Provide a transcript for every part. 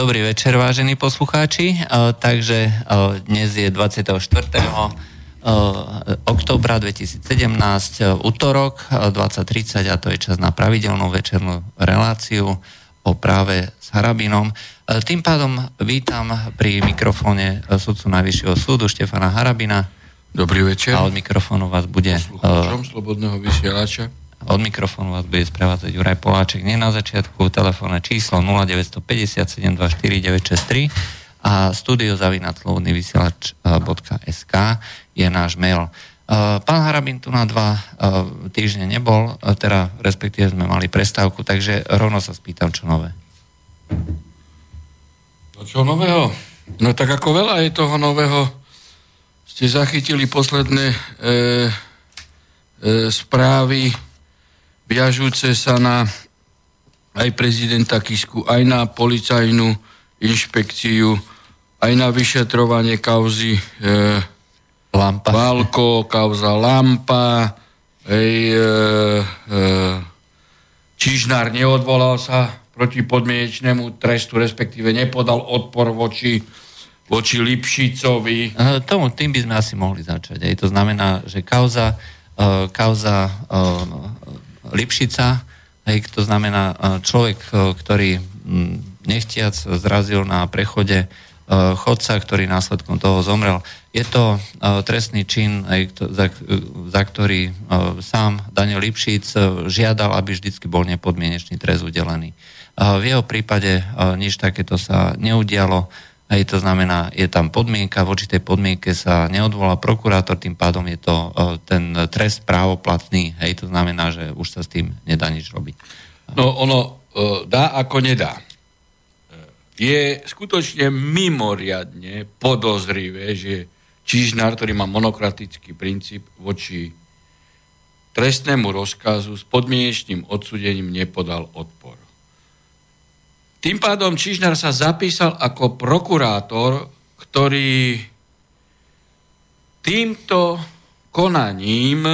Dobrý večer, vážení poslucháči. Takže dnes je 24. oktobra 2017, útorok 2030 a to je čas na pravidelnú večernú reláciu o práve s Harabinom. Tým pádom vítam pri mikrofóne sudcu Najvyššieho súdu Štefana Harabina. Dobrý večer. A od mikrofónu vás bude... Poslucháčom Slobodného vysielača od mikrofónu vás bude sprevádzať Juraj Poláček. Nie na začiatku, telefónne číslo 0950 a studiozavinatlodnyvysielač.sk je náš mail. Pán Harabin tu na dva týždne nebol, teda respektíve sme mali prestávku, takže rovno sa spýtam, čo nové. No čo nového? No tak ako veľa je toho nového. Ste zachytili posledné e, e, správy viažúce sa na aj prezidenta Kisku, aj na policajnú inšpekciu, aj na vyšetrovanie kauzy e, Lampa. Valko, kauza Lampa, ej, e, e, Čižnár neodvolal sa proti podmienečnému trestu, respektíve nepodal odpor voči, voči Lipšicovi. E, tomu, tým by sme asi mohli začať. Ej. To znamená, že kauza, e, kauza e, Lipšica, to znamená e, človek, e, ktorý nechtiac zrazil na prechode e, chodca, ktorý následkom toho zomrel. Je to trestný čin, za ktorý sám Daniel Lipšic žiadal, aby vždycky bol nepodmienečný trest udelený. V jeho prípade nič takéto sa neudialo Hej, to znamená, je tam podmienka, voči tej podmienke sa neodvolá prokurátor, tým pádom je to e, ten trest právoplatný, hej, to znamená, že už sa s tým nedá nič robiť. No ono e, dá ako nedá. E, je skutočne mimoriadne podozrivé, že Čižnár, ktorý má monokratický princíp voči trestnému rozkazu s podmienečným odsudením nepodal odpor. Tým pádom Čižnár sa zapísal ako prokurátor, ktorý týmto konaním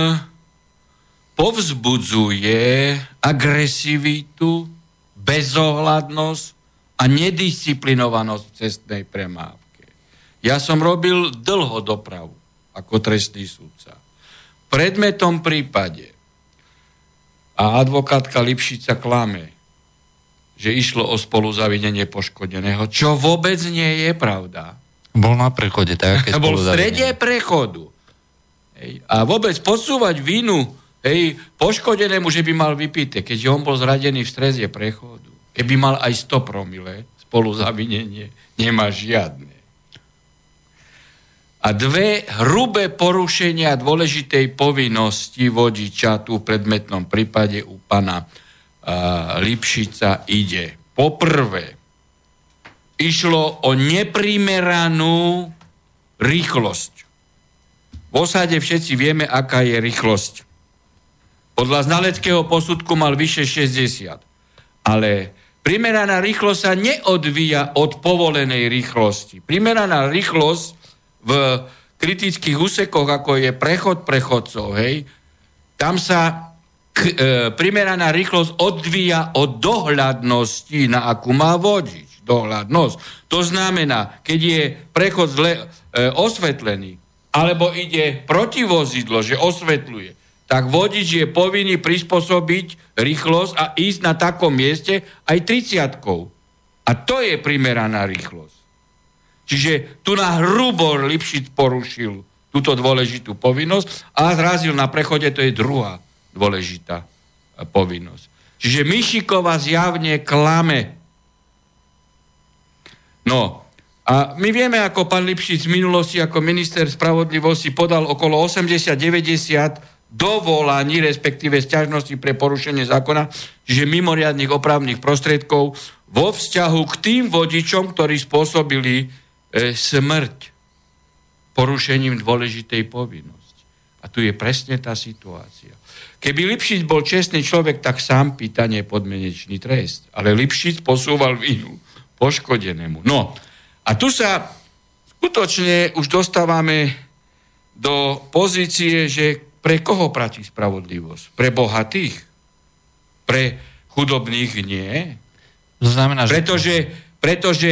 povzbudzuje agresivitu, bezohľadnosť a nedisciplinovanosť v cestnej premávke. Ja som robil dlho dopravu ako trestný súdca. Predmetom prípade a advokátka Lipšica klame, že išlo o spoluzavinenie poškodeného, čo vôbec nie je pravda. Bol na prechode, tak Bol v strede prechodu. Hej. A vôbec posúvať vinu hej, poškodenému, že by mal vypité, keďže on bol zradený v strede prechodu. Keby mal aj 100 promile spoluzavinenie, nemá žiadne. A dve hrubé porušenia dôležitej povinnosti vodiča tu v predmetnom prípade u pana Lipšica ide. Poprvé, išlo o neprimeranú rýchlosť. V osade všetci vieme, aká je rýchlosť. Podľa znaleckého posudku mal vyše 60. Ale primeraná rýchlosť sa neodvíja od povolenej rýchlosti. Primeraná rýchlosť v kritických úsekoch, ako je prechod prechodcov, hej, tam sa k, e, primeraná rýchlosť odvíja od dohľadnosti, na akú má vodič. Dohľadnosť. To znamená, keď je prechod zle, e, osvetlený, alebo ide protivozidlo, že osvetľuje, tak vodič je povinný prispôsobiť rýchlosť a ísť na takom mieste aj 30 A to je primeraná rýchlosť. Čiže tu na hrubo Lipšic porušil túto dôležitú povinnosť a zrazil na prechode, to je druhá dôležitá povinnosť. Čiže Mišikova zjavne klame. No, a my vieme, ako pán Lipšic v minulosti ako minister spravodlivosti podal okolo 80-90 dovolaní, respektíve sťažnosti pre porušenie zákona, čiže mimoriadných opravných prostriedkov vo vzťahu k tým vodičom, ktorí spôsobili e, smrť porušením dôležitej povinnosti. A tu je presne tá situácia. Keby Lipšic bol čestný človek, tak sám pýta nepodmenečný trest. Ale Lipšic posúval vinu poškodenému. No, a tu sa skutočne už dostávame do pozície, že pre koho platí spravodlivosť? Pre bohatých? Pre chudobných nie? To znamená, že... Pretože, pretože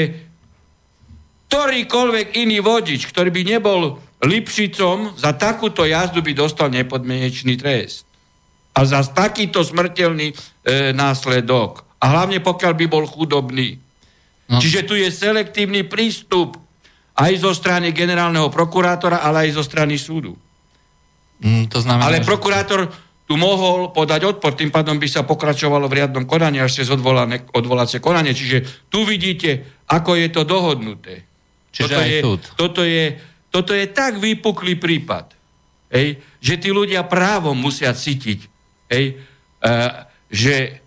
ktorýkoľvek iný vodič, ktorý by nebol Lipšicom, za takúto jazdu by dostal nepodmienečný trest. A za takýto smrteľný e, následok. A hlavne pokiaľ by bol chudobný. No. Čiže tu je selektívny prístup aj zo strany generálneho prokurátora, ale aj zo strany súdu. Mm, to znamená, ale prokurátor tu mohol podať odpor, tým pádom by sa pokračovalo v riadnom konaní až cez odvolacie konanie. Čiže tu vidíte, ako je to dohodnuté. Čiže toto, je, súd. toto, je, toto je tak vypuklý prípad, hej, že tí ľudia právom musia cítiť, hej, uh, že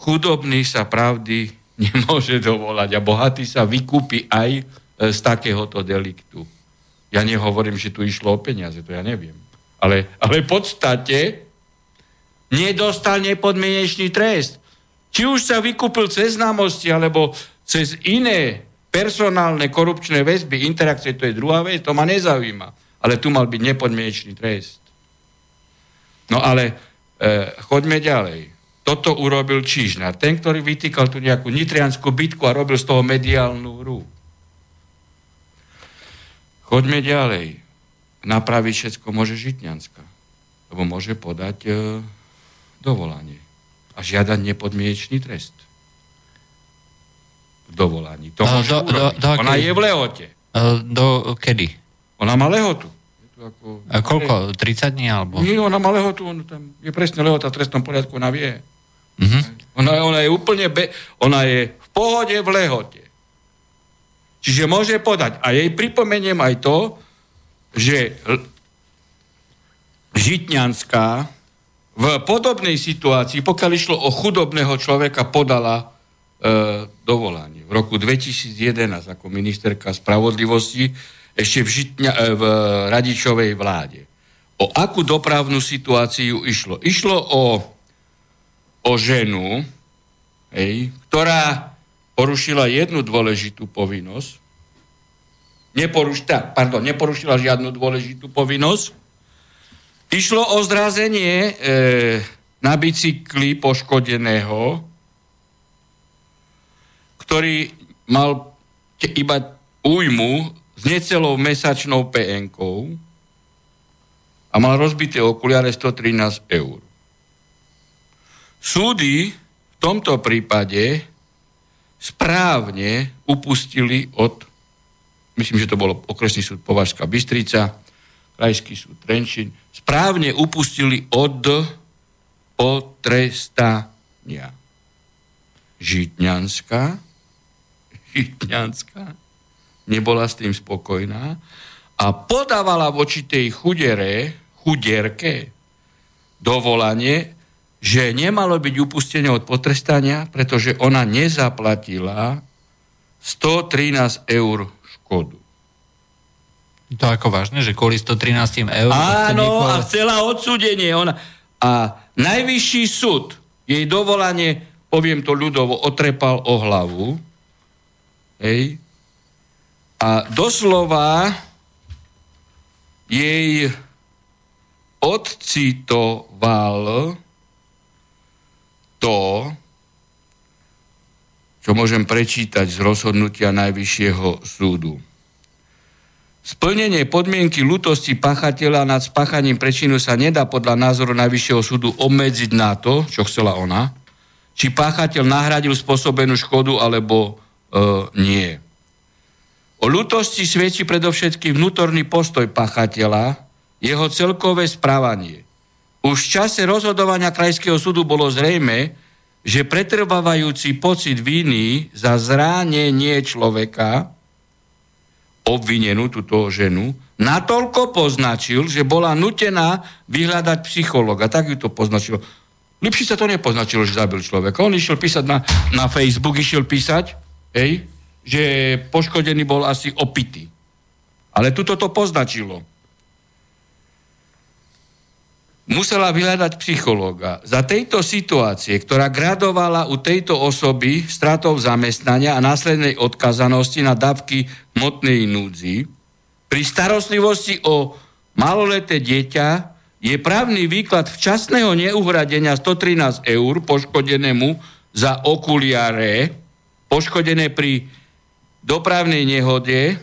chudobný sa pravdy nemôže dovolať a bohatý sa vykúpi aj e, z takéhoto deliktu. Ja nehovorím, že tu išlo o peniaze, to ja neviem. Ale, ale v podstate nedostal nepodmienečný trest. Či už sa vykúpil cez známosti, alebo cez iné personálne korupčné väzby, interakcie, to je druhá vec, to ma nezaujíma. Ale tu mal byť nepodmienečný trest. No ale e, choďme ďalej. Toto urobil Čižnár, ten, ktorý vytýkal tu nejakú nitrianskú bitku a robil z toho mediálnu hru. Choďme ďalej. Napraviť všetko môže Žitňanská. Lebo môže podať e, dovolanie a žiadať nepodmienečný trest dovolaní. To môže do, do, do, Ona je v lehote. Do kedy? Ona má lehotu. Ako, a koľko? 30 dní alebo? Nie, ona má lehotu, on tam je presne lehota v trestnom poriadku, ona vie. Uh-huh. Ona, ona je úplne, be, ona je v pohode v lehote. Čiže môže podať. A jej pripomeniem aj to, že Žitňanská v podobnej situácii, pokiaľ išlo o chudobného človeka, podala e, dovolanie. V roku 2011 ako ministerka spravodlivosti ešte v, Žitňa, e, v Radičovej vláde. O akú dopravnú situáciu išlo? Išlo o, o ženu, hej, ktorá porušila jednu dôležitú povinnosť, neporuš, tá, pardon, neporušila žiadnu dôležitú povinnosť, išlo o zrazenie e, na bicykli poškodeného, ktorý mal iba újmu s necelou mesačnou pn a mal rozbité okuliare 113 eur. Súdy v tomto prípade správne upustili od, myslím, že to bolo okresný súd Považská Bystrica, krajský súd Trenčín, správne upustili od potrestania. Žitňanská Žitňanská nebola s tým spokojná a podávala voči tej chudere, chudierke dovolanie, že nemalo byť upustené od potrestania, pretože ona nezaplatila 113 eur škodu. To ako vážne, že kvôli 113 eur? Áno, a chcela odsúdenie. Ona... A najvyšší súd jej dovolanie, poviem to ľudovo, otrepal o hlavu Hej. A doslova jej odcitoval to, čo môžem prečítať z rozhodnutia Najvyššieho súdu. Splnenie podmienky lutosti pachateľa nad spáchaním prečinu sa nedá podľa názoru Najvyššieho súdu obmedziť na to, čo chcela ona, či páchateľ nahradil spôsobenú škodu alebo Uh, nie. O ľutosti svedčí predovšetkým vnútorný postoj pachateľa, jeho celkové správanie. Už v čase rozhodovania Krajského súdu bolo zrejme, že pretrvávajúci pocit viny za zránenie človeka, obvinenú túto ženu, natoľko poznačil, že bola nutená vyhľadať psychologa. Tak ju to poznačilo. Lepšie sa to nepoznačilo, že zabil človeka. On išiel písať na, na Facebook, išiel písať, hej, že poškodený bol asi opitý. Ale tuto to poznačilo. Musela vyhľadať psychológa. Za tejto situácie, ktorá gradovala u tejto osoby stratov zamestnania a následnej odkazanosti na dávky motnej núdzi, pri starostlivosti o maloleté dieťa je právny výklad včasného neuhradenia 113 eur poškodenému za okuliare poškodené pri dopravnej nehode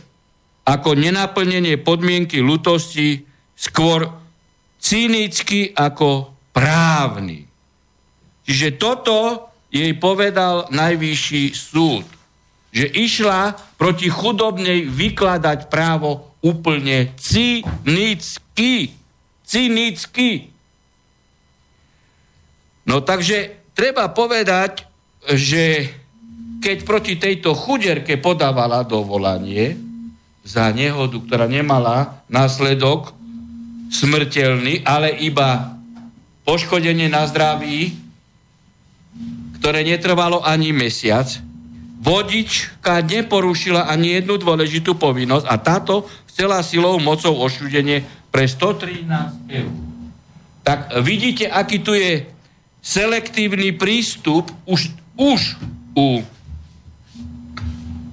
ako nenaplnenie podmienky lutosti skôr cynicky ako právny. Čiže toto jej povedal najvyšší súd. Že išla proti chudobnej vykladať právo úplne cynicky. Cynicky. No takže treba povedať, že keď proti tejto chuderke podávala dovolanie za nehodu, ktorá nemala následok smrteľný, ale iba poškodenie na zdraví, ktoré netrvalo ani mesiac, vodička neporušila ani jednu dôležitú povinnosť a táto chcela silou mocou ošudenie pre 113 eur. Tak vidíte, aký tu je selektívny prístup už, už u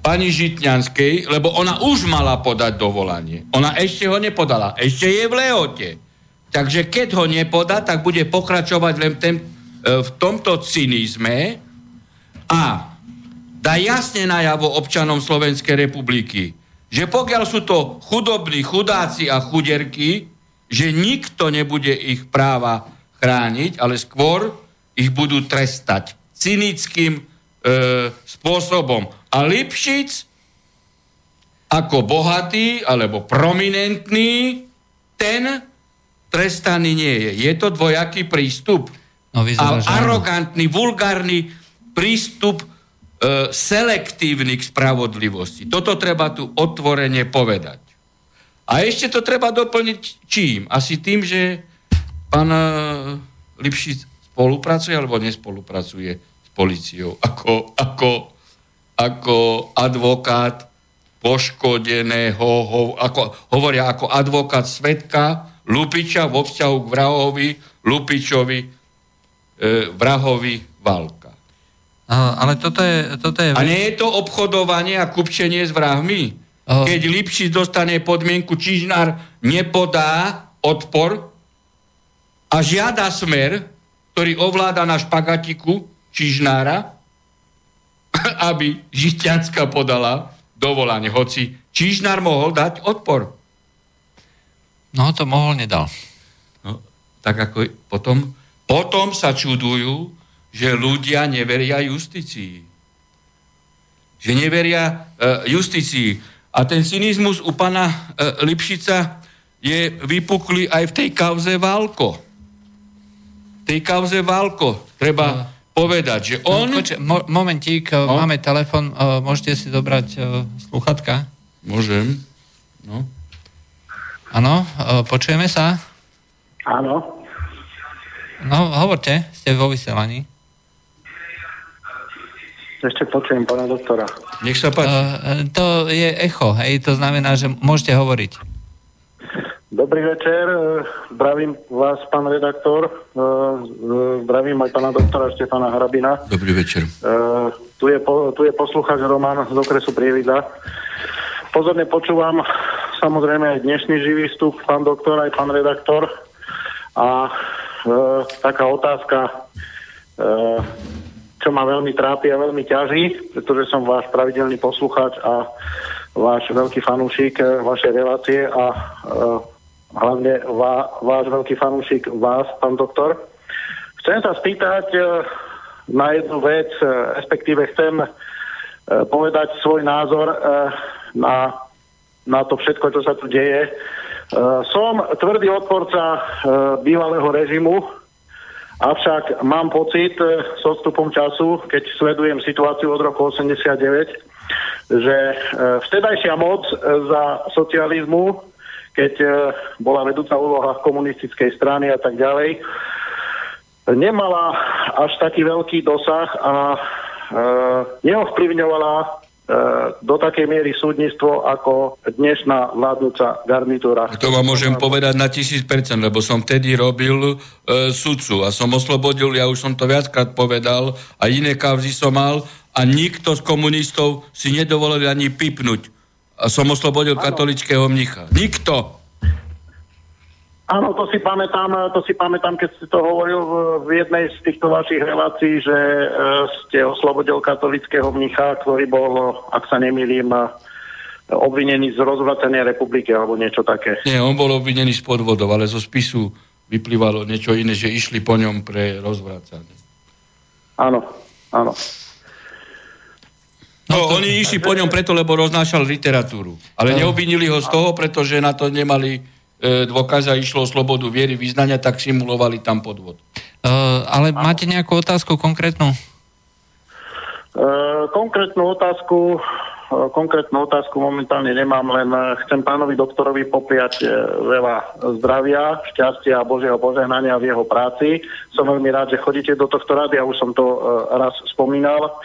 pani Žitňanskej, lebo ona už mala podať dovolanie. Ona ešte ho nepodala. Ešte je v lehote. Takže keď ho nepodá, tak bude pokračovať len ten, e, v tomto cynizme a dá jasne najavo občanom Slovenskej republiky, že pokiaľ sú to chudobní chudáci a chuderky, že nikto nebude ich práva chrániť, ale skôr ich budú trestať cynickým e, spôsobom. A Lipšic ako bohatý alebo prominentný, ten trestaný nie je. Je to dvojaký prístup. No, vyzerá, a arogantný, vulgárny prístup e, selektívny k spravodlivosti. Toto treba tu otvorene povedať. A ešte to treba doplniť čím? Asi tým, že pán e, Lipšic spolupracuje alebo nespolupracuje policiou ako, ako, ako advokát poškodeného, ho, ako, hovoria ako advokát svetka Lupiča vo vzťahu k vrahovi Lupičovi e, vrahovi Valka. A, ale toto je, toto je... A nie je to obchodovanie a kupčenie s vrahmi? Uh. Keď Lipšic dostane podmienku, Čižnár nepodá odpor a žiada smer, ktorý ovláda na špagatiku Čižnára, aby Žitianská podala dovolanie. Hoci Čižnár mohol dať odpor. No to mohol, nedal. No, tak ako potom, potom sa čudujú, že ľudia neveria justícii. Že neveria e, justícii. A ten cynizmus u pana e, Lipšica je vypuklý aj v tej kauze Válko tej kauze Valko treba no. Povedať, že on... Počkej, mo- momentík, no. máme telefon, uh, môžete si zobrať uh, sluchatka? Môžem, no. Áno, uh, počujeme sa? Áno. No, hovorte, ste vo vysielaní. Ešte počujem pána doktora. Nech sa páči. Uh, to je echo, hej, to znamená, že môžete hovoriť. Dobrý večer, e, zdravím vás, pán redaktor, e, e, zdravím aj pána doktora Štefana Hrabina. Dobrý večer. Tu je, tu je poslucháč Roman z okresu Prievida. Pozorne počúvam samozrejme aj dnešný živý vstup, pán doktor, aj pán redaktor. A e, taká otázka, e, čo ma veľmi trápi a veľmi ťaží, pretože som váš pravidelný poslucháč a váš veľký fanúšik vašej relácie a e, hlavne vá, váš veľký fanúšik vás, pán doktor. Chcem sa spýtať e, na jednu vec, e, respektíve chcem e, povedať svoj názor na, na to všetko, čo sa tu deje. Som tvrdý odporca bývalého režimu, avšak mám pocit s odstupom času, keď sledujem situáciu od roku 89, že vtedajšia moc za socializmu keď e, bola vedúca úloha komunistickej strany a tak ďalej, nemala až taký veľký dosah a e, neovplyvňovala e, do takej miery súdnictvo ako dnešná vládnúca garnitúra. To vám môžem povedať na tisíc percent, lebo som vtedy robil e, sudcu a som oslobodil, ja už som to viackrát povedal, a iné kauzy som mal a nikto z komunistov si nedovolil ani pipnúť. Som oslobodil ano. katolického mnicha. Nikto. Áno, to si pamätám, to si pamätám, keď ste to hovoril v, v jednej z týchto vašich relácií, že e, ste oslobodil katolického mnicha, ktorý bol, ak sa nemýlim, obvinený z rozvracania republiky alebo niečo také. Nie, on bol obvinený z podvodov, ale zo spisu vyplývalo niečo iné, že išli po ňom pre rozvracanie. Áno, áno. No, to... oni išli po ňom preto, lebo roznášal literatúru. Ale no. neobvinili ho z toho, pretože na to nemali E, dôkaz a išlo o slobodu viery, vyznania, tak simulovali tam podvod. Uh, ale máte nejakú otázku konkrétnu? Uh, konkrétnu otázku konkrétnu otázku momentálne nemám, len chcem pánovi doktorovi popriať veľa zdravia, šťastia a Božieho požehnania v jeho práci. Som veľmi rád, že chodíte do tohto rádia, už som to raz spomínal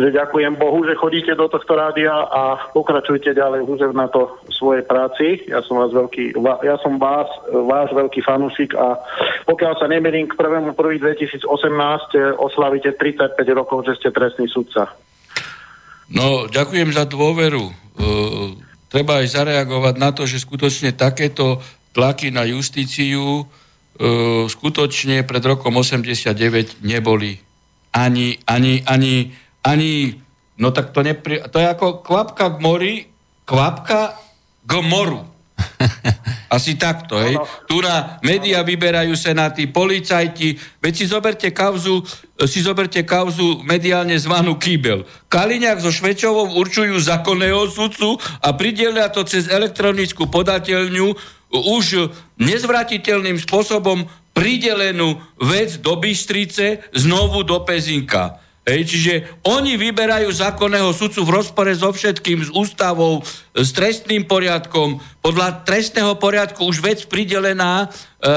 že ďakujem Bohu, že chodíte do tohto rádia a pokračujte ďalej húžev na to svojej práci. Ja som vás veľký, ja som vás, váš veľký fanúšik a pokiaľ sa nemýlim k 1.1.2018 oslavíte 35 rokov, že ste trestný sudca. No, ďakujem za dôveru. E, treba aj zareagovať na to, že skutočne takéto tlaky na justíciu e, skutočne pred rokom 89 neboli ani, ani, ani ani, no tak to, nepri, to je ako kvapka k mori, kvapka k moru. Asi takto, hej. Tu na média vyberajú senáty, policajti, veď si zoberte kauzu, si zoberte kauzu mediálne zvanú Kýbel. Kaliňák so Švečovou určujú zákonného sudcu a pridelia to cez elektronickú podateľňu už nezvratiteľným spôsobom pridelenú vec do Bystrice znovu do Pezinka. Hej, čiže oni vyberajú zákonného sudcu v rozpore so všetkým, s ústavou, s trestným poriadkom. Podľa trestného poriadku už vec pridelená e,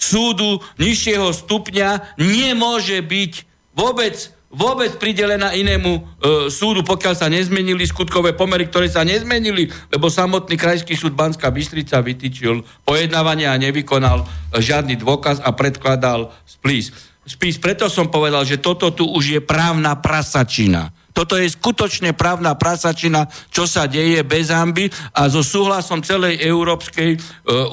súdu nižšieho stupňa nemôže byť vôbec vôbec pridelená inému e, súdu, pokiaľ sa nezmenili skutkové pomery, ktoré sa nezmenili, lebo samotný krajský súd Banská Bystrica vytýčil pojednávanie a nevykonal e, žiadny dôkaz a predkladal splis spis. Preto som povedal, že toto tu už je právna prasačina. Toto je skutočne právna prasačina, čo sa deje bez hamby a so súhlasom celej Európskej e,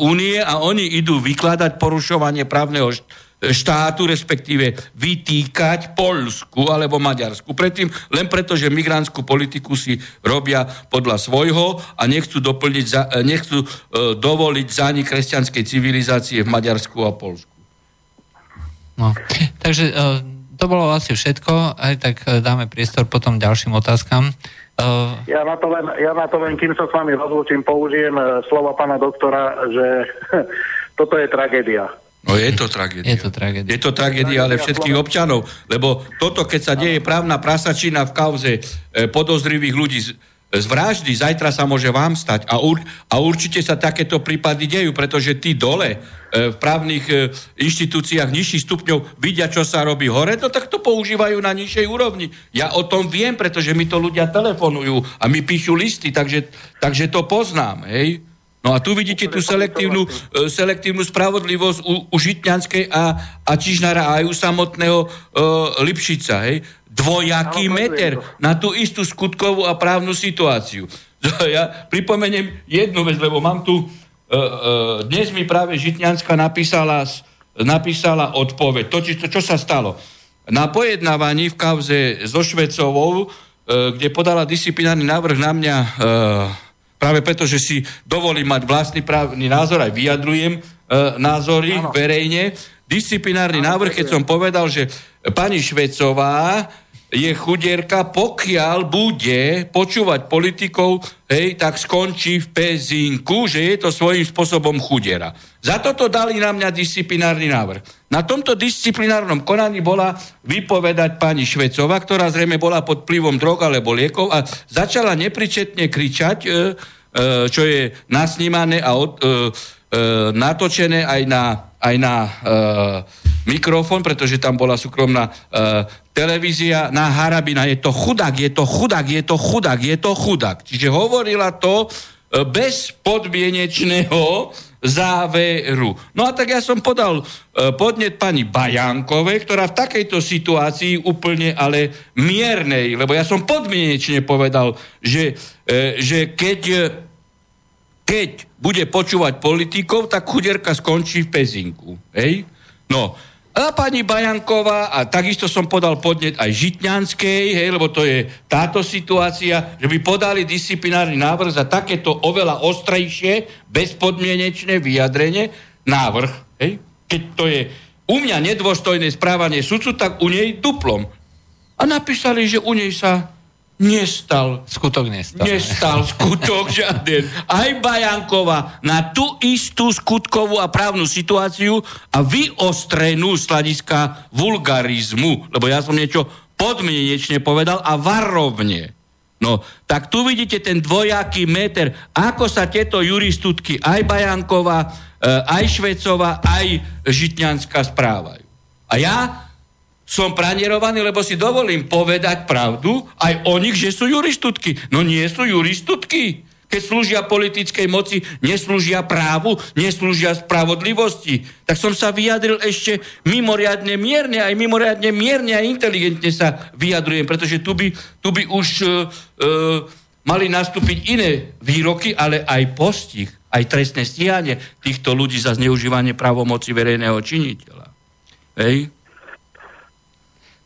únie a oni idú vykladať porušovanie právneho štátu, respektíve vytýkať Polsku alebo Maďarsku. Predtým len preto, že migrantskú politiku si robia podľa svojho a nechcú, doplniť, e, nechcú e, dovoliť zánik kresťanskej civilizácie v Maďarsku a Polsku. No. Takže uh, to bolo asi všetko, aj tak uh, dáme priestor potom ďalším otázkam. Uh, ja, na to len, ja na to len, kým sa s vami rozlúčim, použijem uh, slova pána doktora, že toto je tragédia. No je to tragédia. Je to tragédia. Je to tragédia, ale všetkých občanov, lebo toto, keď sa deje právna prasačina v kauze e, podozrivých ľudí z, vraždy, zajtra sa môže vám stať a, ur, a určite sa takéto prípady dejú, pretože tí dole E, v právnych e, inštitúciách nižších stupňov vidia, čo sa robí hore, no tak to používajú na nižšej úrovni. Ja o tom viem, pretože mi to ľudia telefonujú a mi píšu listy, takže, takže to poznám, hej. No a tu vidíte tú selektívnu, e, selektívnu spravodlivosť u, u Žitňanskej a, a Čižnára a aj u samotného uh, Lipšica, hej. Dvojaký meter na tú istú skutkovú a právnu situáciu. Ja pripomeniem jednu vec, lebo mám tu E, e, dnes mi práve Žitňanská napísala, napísala odpoveď. To, čo, čo sa stalo. Na pojednávaní v kauze so Švecovou, e, kde podala disciplinárny návrh na mňa, práve preto, že si dovolím mať vlastný právny názor, aj vyjadrujem názory ano. verejne, disciplinárny ano, návrh, keď som povedal, že pani Švecová je chudierka, pokiaľ bude počúvať politikov, hej, tak skončí v pezinku, že je to svojím spôsobom chudiera. Za toto dali na mňa disciplinárny návrh. Na tomto disciplinárnom konaní bola vypovedať pani Švecova, ktorá zrejme bola pod vplyvom drog alebo liekov a začala nepričetne kričať, e, e, čo je nasnímané a od, e, e, natočené aj na, aj na e, mikrofón, pretože tam bola súkromná e, televízia na Harabina, je to chudák, je to chudák, je to chudák, je to chudák. Čiže hovorila to e, bez podmienečného záveru. No a tak ja som podal e, podnet pani Bajankovej, ktorá v takejto situácii úplne ale miernej, lebo ja som podmienečne povedal, že, e, že keď keď bude počúvať politikov, tak chuderka skončí v pezinku. Hej? No, a pani Bajanková, a takisto som podal podnet aj Žitňanskej, hej, lebo to je táto situácia, že by podali disciplinárny návrh za takéto oveľa ostrejšie, bezpodmienečné vyjadrenie, návrh, hej, keď to je u mňa nedôstojné správanie sudcu, tak u nej duplom. A napísali, že u nej sa nestal. Skutok nestal. Nestal skutok žiaden. Aj Bajankova na tú istú skutkovú a právnu situáciu a vyostrenú z hľadiska vulgarizmu, lebo ja som niečo podmienečne povedal a varovne. No, tak tu vidíte ten dvojaký meter, ako sa tieto juristutky, aj Bajanková, eh, aj Švecová, aj Žitňanská správajú. A ja som pranierovaný, lebo si dovolím povedať pravdu aj o nich, že sú juristutky. No nie sú juristutky. Keď slúžia politickej moci, neslúžia právu, neslúžia spravodlivosti. Tak som sa vyjadril ešte mimoriadne mierne, aj mimoriadne mierne a inteligentne sa vyjadrujem, pretože tu by, tu by už uh, uh, mali nastúpiť iné výroky, ale aj postih, aj trestné stíhanie týchto ľudí za zneužívanie právomoci verejného činiteľa. Hej?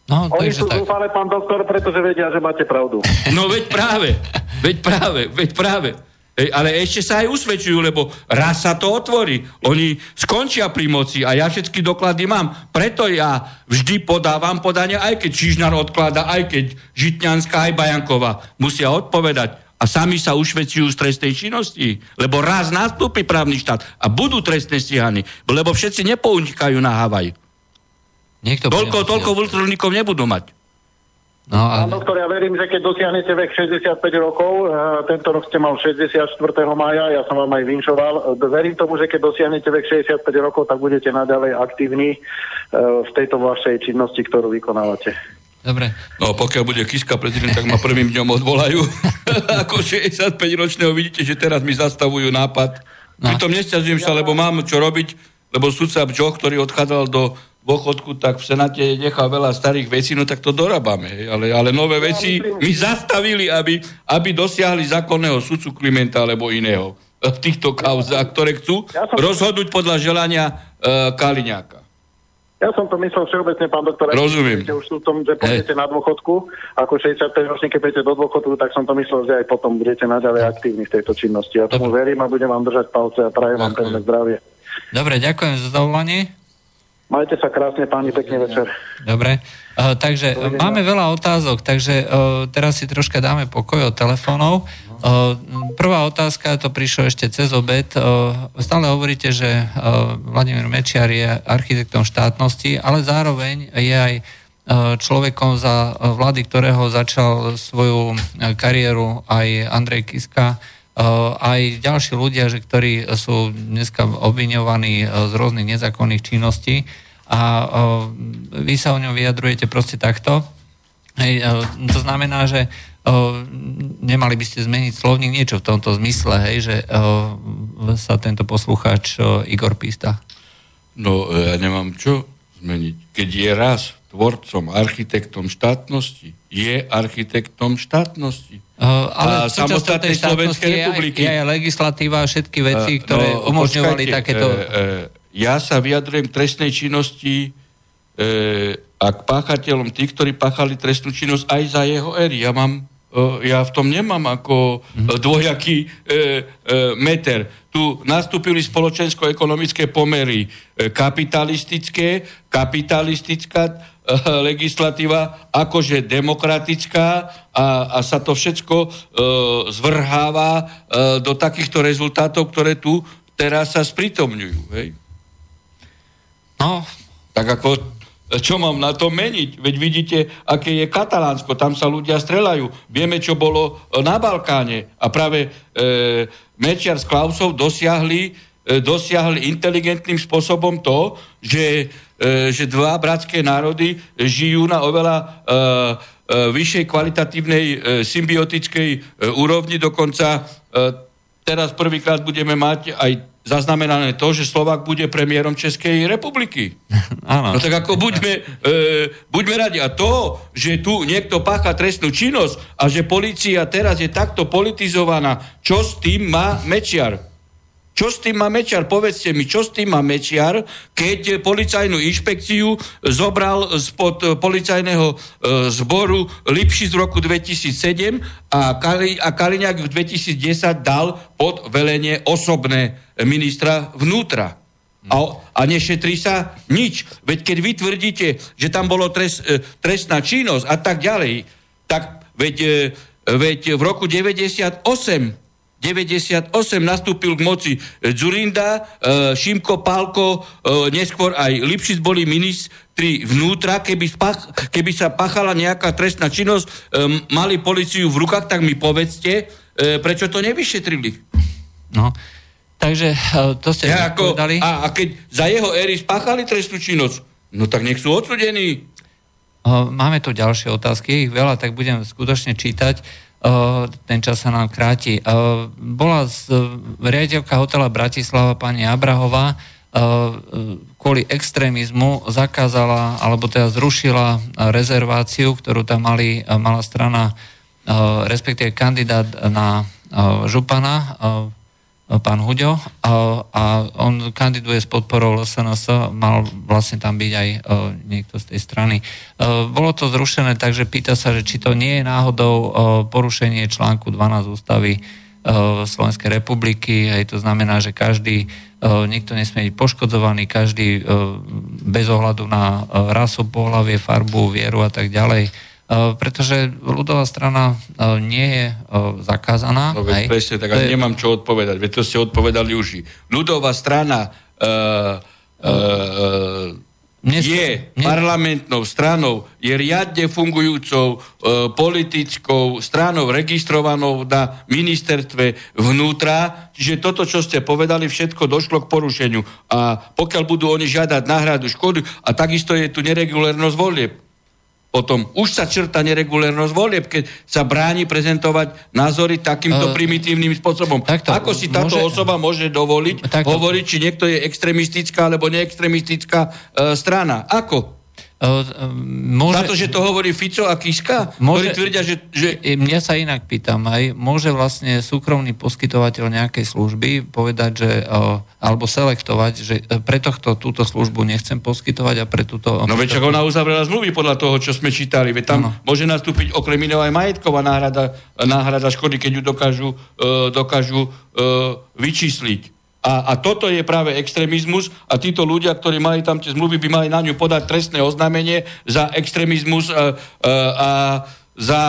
No, Oni sú tak. zúfale, pán doktor, pretože vedia, že máte pravdu. No veď práve, veď práve, veď práve. Ej, ale ešte sa aj usvedčujú, lebo raz sa to otvorí. Oni skončia pri moci a ja všetky doklady mám. Preto ja vždy podávam podania, aj keď Čižnar odklada, aj keď Žitňanská, aj Bajanková musia odpovedať. A sami sa ušvedčujú z trestnej činnosti. Lebo raz nastúpi právny štát a budú trestné stíhaní. Lebo všetci nepounikajú na Havaj. Niekto toľko, toľko vrtulníkov nebudú mať. No, ale... Pán doktor, ja verím, že keď dosiahnete vek 65 rokov, uh, tento rok ste mal 64. maja, ja som vám aj vinšoval, verím tomu, že keď dosiahnete vek 65 rokov, tak budete naďalej aktívni uh, v tejto vašej činnosti, ktorú vykonávate. Dobre. No pokiaľ bude Kiska prezident, tak ma prvým dňom odvolajú. Ako 65-ročného vidíte, že teraz mi zastavujú nápad. No. Pritom nesťazujem sa, lebo mám čo robiť, lebo sudca Bčoch, ktorý odchádzal do dôchodku, tak v Senáte nechá veľa starých vecí, no tak to dorábame. Ale, ale nové veci mi zastavili, aby, aby dosiahli zákonného sudcu Klimenta alebo iného v týchto kauzách, ktoré chcú ja som... rozhodnúť podľa želania uh, Kaliňáka. Ja som to myslel všeobecne, pán doktor. Rozumiem. Už sú tom, že pôjdete na dôchodku, ako 65 ročník, keď pôjdete do dôchodku, tak som to myslel, že aj potom budete naďalej aktívni v tejto činnosti. Ja tomu verím a budem vám držať palce a prajem vám pevné zdravie. Dobre, ďakujem za zavolanie. Majte sa krásne, páni, pekný večer. Dobre, uh, takže uh, máme veľa otázok, takže uh, teraz si troška dáme pokoj od telefónov. Uh, prvá otázka, to prišlo ešte cez obed. Uh, stále hovoríte, že uh, Vladimír Mečiar je architektom štátnosti, ale zároveň je aj človekom za vlády, ktorého začal svoju kariéru aj Andrej Kiska, aj ďalší ľudia, že, ktorí sú dneska obviňovaní z rôznych nezákonných činností a vy sa o ňom vyjadrujete proste takto. Hej, to znamená, že nemali by ste zmeniť slovník niečo v tomto zmysle, hej, že sa tento poslucháč Igor pýsta. No, ja nemám čo zmeniť. Keď je raz tvorcom, architektom štátnosti, je architektom štátnosti. Uh, ale a samostatnej Slovenskej republiky. Je aj legislatíva a všetky veci, ktoré uh, no, umožňovali počkajte, takéto... Uh, uh, ja sa vyjadrujem k trestnej činnosti e, a k páchateľom tých, ktorí páchali trestnú činnosť aj za jeho éry. Ja mám ja v tom nemám ako mm. dvojaký e, e, meter. Tu nastúpili spoločensko-ekonomické pomery e, kapitalistické, kapitalistická e, legislatíva akože demokratická a, a sa to všetko e, zvrháva e, do takýchto rezultátov, ktoré tu teraz sa spritomňujú. Hej? No. Tak ako, čo mám na to meniť? Veď vidíte, aké je Katalánsko, tam sa ľudia strelajú. Vieme, čo bolo e, na Balkáne. A práve e, Mečiar s Klausov dosiahli, e, dosiahli inteligentným spôsobom to, že, e, že dva bratské národy žijú na oveľa e, e, vyššej kvalitatívnej e, symbiotickej e, úrovni. Dokonca e, teraz prvýkrát budeme mať aj zaznamenané to, že Slovak bude premiérom Českej republiky. Áno. No tak ako buďme, e, buďme radi. A to, že tu niekto pácha trestnú činnosť a že policia teraz je takto politizovaná, čo s tým má Mečiar? Čo s tým má Mečiar? Povedzte mi, čo s tým má Mečiar, keď policajnú inšpekciu zobral spod policajného e, zboru Lipši z roku 2007 a, Kali, a Kaliňák v 2010 dal pod velenie osobné ministra vnútra. A, a nešetrí sa nič. Veď keď vy tvrdíte, že tam bolo trest, e, trestná činnosť a tak ďalej, tak veď, e, veď v roku 98 98 nastúpil k moci Zurinda, e, Šimko, Pálko, e, neskôr aj Lipšic boli ministri vnútra. Keby, spach, keby sa pachala nejaká trestná činnosť, e, mali policiu v rukách, tak mi povedzte, prečo to nevyšetrili. No, takže to ste ja ako, a, a keď za jeho éry spáchali trestnú činnosť, no tak nech sú odsudení. Máme tu ďalšie otázky, ich veľa, tak budem skutočne čítať ten čas sa nám kráti. Bola z riaditeľka hotela Bratislava pani Abrahová kvôli extrémizmu zakázala, alebo teda zrušila rezerváciu, ktorú tam mali, mala strana, respektíve kandidát na župana pán Huďo a, on kandiduje s podporou LSNS, mal vlastne tam byť aj uh, niekto z tej strany. Uh, bolo to zrušené, takže pýta sa, že či to nie je náhodou uh, porušenie článku 12 ústavy Slovenskej republiky, aj to znamená, že každý, nikto nesmie byť poškodzovaný, každý bez ohľadu na rasu, pohlavie, farbu, vieru a tak ďalej E, pretože ľudová strana e, nie je e, zakázaná. No veď presne, tak je... nemám čo odpovedať, veď to ste odpovedali už. Ľudová strana uh, uh, Dnes, je dnes... parlamentnou stranou, je riadne fungujúcou uh, politickou stranou registrovanou na ministerstve vnútra, čiže toto, čo ste povedali, všetko došlo k porušeniu. A pokiaľ budú oni žiadať náhradu škody, a takisto je tu neregulérnosť volieb potom už sa črta neregulérnosť volieb, keď sa bráni prezentovať názory takýmto uh, primitívnym spôsobom. Takto, Ako si táto môže, osoba môže dovoliť takto, hovoriť, či niekto je extremistická alebo neextremistická uh, strana? Ako? Môže, Za to, že to hovorí Fico a Kiska? Môže, ktorí tvrdia, že, že... Mňa sa inak pýtam aj, môže vlastne súkromný poskytovateľ nejakej služby povedať, že, alebo selektovať, že e, pre tohto túto službu nechcem poskytovať a pre túto... No veď ona uzavrela zmluvy podľa toho, čo sme čítali. Veď tam ano. môže nastúpiť okrem iného aj majetková náhrada, náhrada škody, keď ju dokážu, e, dokážu e, vyčísliť. A, a toto je práve extrémizmus a títo ľudia, ktorí mali tam tie zmluvy, by mali na ňu podať trestné oznámenie za extrémizmus a, a, a za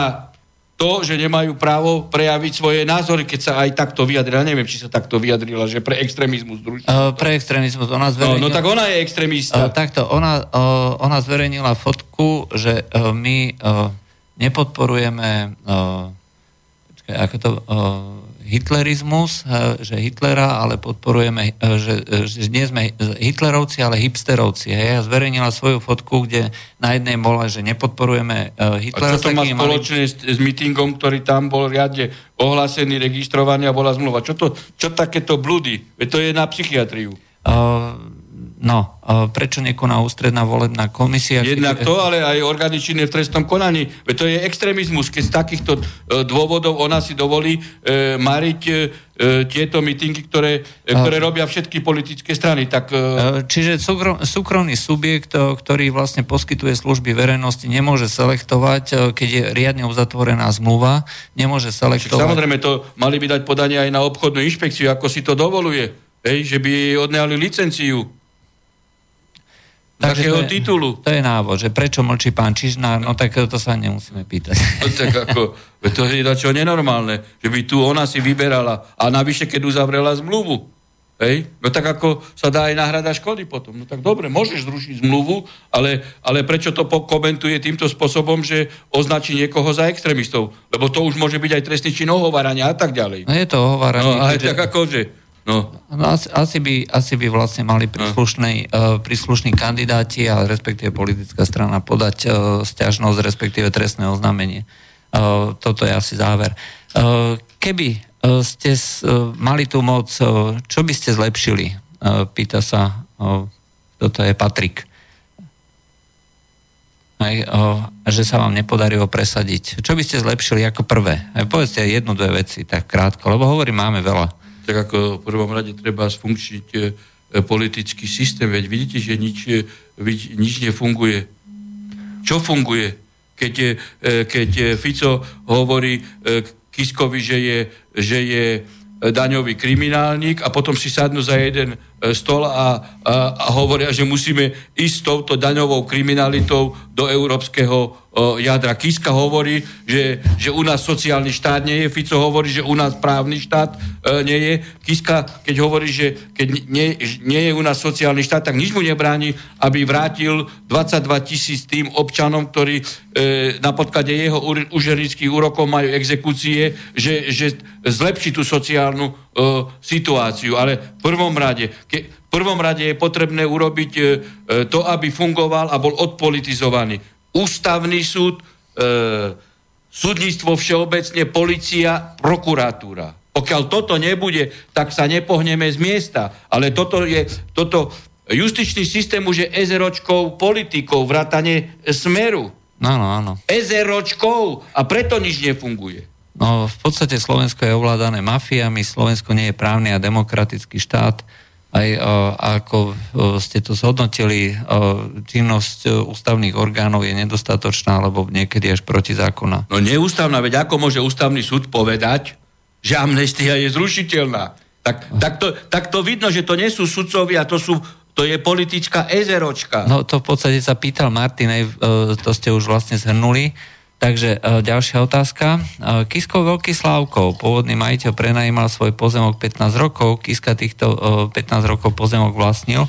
to, že nemajú právo prejaviť svoje názory, keď sa aj takto vyjadrila. Neviem, či sa takto vyjadrila, že pre extrémizmus. Uh, pre extrémizmus. Ona zverejnila... No, no tak ona je extrémista. Uh, takto, ona, uh, ona zverejnila fotku, že uh, my uh, nepodporujeme uh, počkaj, ako to... Uh, hitlerizmus, eh, že Hitlera, ale podporujeme, eh, že, eh, že nie sme hitlerovci, ale hipsterovci. Ja zverejnila svoju fotku, kde na jednej bola, že nepodporujeme Hitlera. A čo to má spoločné mali... s, s mítingom, ktorý tam bol riadne ohlásený, registrovaný a bola zmluva? Čo, to, čo takéto blúdy? Veď to je na psychiatriu. Uh, No, prečo nekoná ústredná volebná komisia? Jednak to, ale aj orgány činné v trestnom konaní. Veď to je extrémizmus, keď z takýchto e, dôvodov ona si dovolí e, mariť e, e tieto mitingy, ktoré, e, ktoré robia všetky politické strany. Tak, e... Čiže súkrom, súkromný subjekt, ktorý vlastne poskytuje služby verejnosti, nemôže selektovať, keď je riadne uzatvorená zmluva, nemôže selektovať... Však samozrejme, to mali by dať podanie aj na obchodnú inšpekciu, ako si to dovoluje. Hej, že by odnehali licenciu. Takže takého to je, titulu. To je návod, že prečo mlčí pán Čižnár, no tak to sa nemusíme pýtať. No, tak ako, to je čo nenormálne, že by tu ona si vyberala a navyše, keď uzavrela zmluvu. Hej? No tak ako sa dá aj náhrada škody potom. No tak dobre, môžeš zrušiť zmluvu, ale, ale prečo to komentuje týmto spôsobom, že označí niekoho za extrémistov? Lebo to už môže byť aj trestný čin ohovárania a tak ďalej. No je to ohováranie. No ale tak ako, že No. no asi, asi, by, asi by vlastne mali príslušní, no. uh, príslušní kandidáti a respektíve politická strana podať uh, stiažnosť, respektíve trestné oznámenie. Uh, toto je asi záver. Uh, keby uh, ste uh, mali tú moc, uh, čo by ste zlepšili? Uh, pýta sa, uh, toto je Patrik. Aj, uh, že sa vám nepodarilo presadiť. Čo by ste zlepšili ako prvé? Aj, povedzte jednu, dve veci, tak krátko, lebo hovorím, máme veľa. Tak ako v prvom rade treba sfunkčniť e, politický systém, veď vidíte, že nič, e, nič nefunguje. Čo funguje? Keď, e, keď Fico hovorí Kiskovi, že je, že je daňový kriminálnik a potom si sadnú za jeden stol a, a, a hovoria, že musíme ísť s touto daňovou kriminalitou do európskeho jadra. Kiska hovorí, že, že u nás sociálny štát nie je, Fico hovorí, že u nás právny štát e, nie je. Kiska, keď hovorí, že keď nie, nie je u nás sociálny štát, tak nič mu nebráni, aby vrátil 22 tisíc tým občanom, ktorí e, na podklade jeho užernických úrokov majú exekúcie, že, že zlepší tú sociálnu e, situáciu. Ale v prvom rade, ke, v prvom rade je potrebné urobiť e, to, aby fungoval a bol odpolitizovaný ústavný súd, e, súdnictvo všeobecne, policia, prokuratúra. Pokiaľ toto nebude, tak sa nepohneme z miesta. Ale toto je, toto justičný systém už je ezeročkou politikov, vrátane smeru. Áno, áno. Ezeročkou a preto nič nefunguje. No, v podstate Slovensko je ovládané mafiami, Slovensko nie je právny a demokratický štát aj ako ste to zhodnotili, činnosť ústavných orgánov je nedostatočná, alebo niekedy až protizákonná. No neústavná, veď ako môže ústavný súd povedať, že amnestia je zrušiteľná? Tak, tak, to, tak to vidno, že to nie sú sudcovia, to sú to je politická ezeročka. No to v podstate sa pýtal Martin, to ste už vlastne zhrnuli. Takže e, ďalšia otázka. E, Kisko Veľký Slávkov, pôvodný majiteľ, prenajímal svoj pozemok 15 rokov, Kiska týchto 15 e, rokov pozemok vlastnil.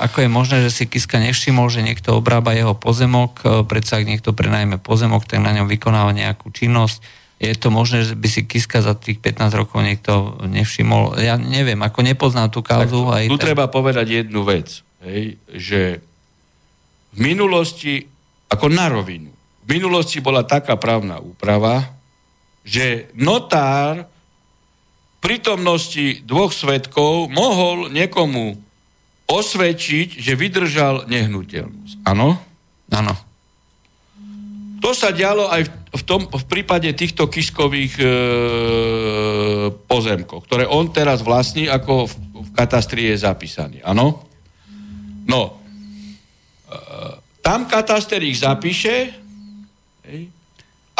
Ako je možné, že si Kiska nevšimol, že niekto obrába jeho pozemok, predsa ak niekto prenajme pozemok, tak na ňom vykonáva nejakú činnosť. Je to možné, že by si Kiska za tých 15 rokov niekto nevšimol? Ja neviem, ako nepoznám tú kauzu. Tak, tu tak... treba povedať jednu vec, hej, že v minulosti, ako na rovinu, v minulosti bola taká právna úprava, že notár v prítomnosti dvoch svetkov mohol niekomu osvedčiť, že vydržal nehnuteľnosť. Áno? Áno. To sa dialo aj v, tom, v prípade týchto kiskových e, pozemkov, ktoré on teraz vlastní, ako v, v katastri je zapísaný. Áno? No, e, tam kataster ich zapíše Hej.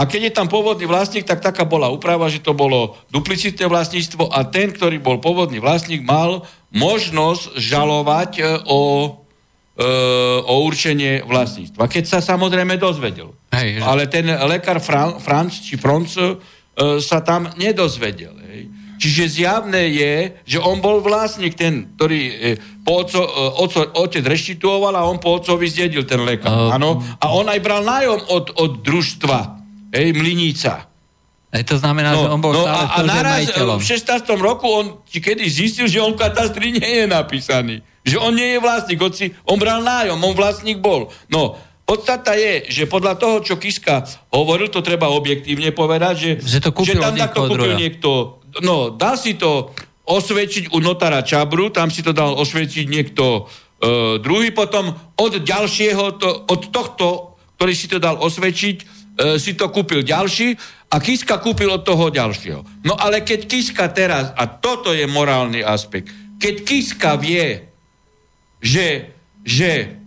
A keď je tam pôvodný vlastník, tak taká bola úprava, že to bolo duplicitné vlastníctvo a ten, ktorý bol pôvodný vlastník, mal možnosť žalovať e, o, e, o určenie vlastníctva. Keď sa samozrejme dozvedel. Hej, že... Ale ten lekár Fran, Franc či Franc e, sa tam nedozvedel. Hej. Čiže zjavné je, že on bol vlastník, ten, ktorý po oco, oco, otec reštituoval a on po otcovi zdedil ten lekár. Áno. A on aj bral nájom od, od družstva, hej, Mlinica. Aj to znamená, no, že on bol no, stále a, a naraz majiteľom. v 16. roku on kedy zistil, že on v katastri nie je napísaný. Že on nie je vlastník, hoci on bral nájom, on vlastník bol. No, Podstata je, že podľa toho, čo Kiska hovoril, to treba objektívne povedať, že, že, to kúpil že tam takto kúpil niekto no, dal si to osvedčiť u notára Čabru, tam si to dal osvedčiť niekto e, druhý, potom od ďalšieho, to, od tohto, ktorý si to dal osvedčiť, e, si to kúpil ďalší a Kiska kúpil od toho ďalšieho. No ale keď Kiska teraz, a toto je morálny aspekt, keď Kiska vie, že, že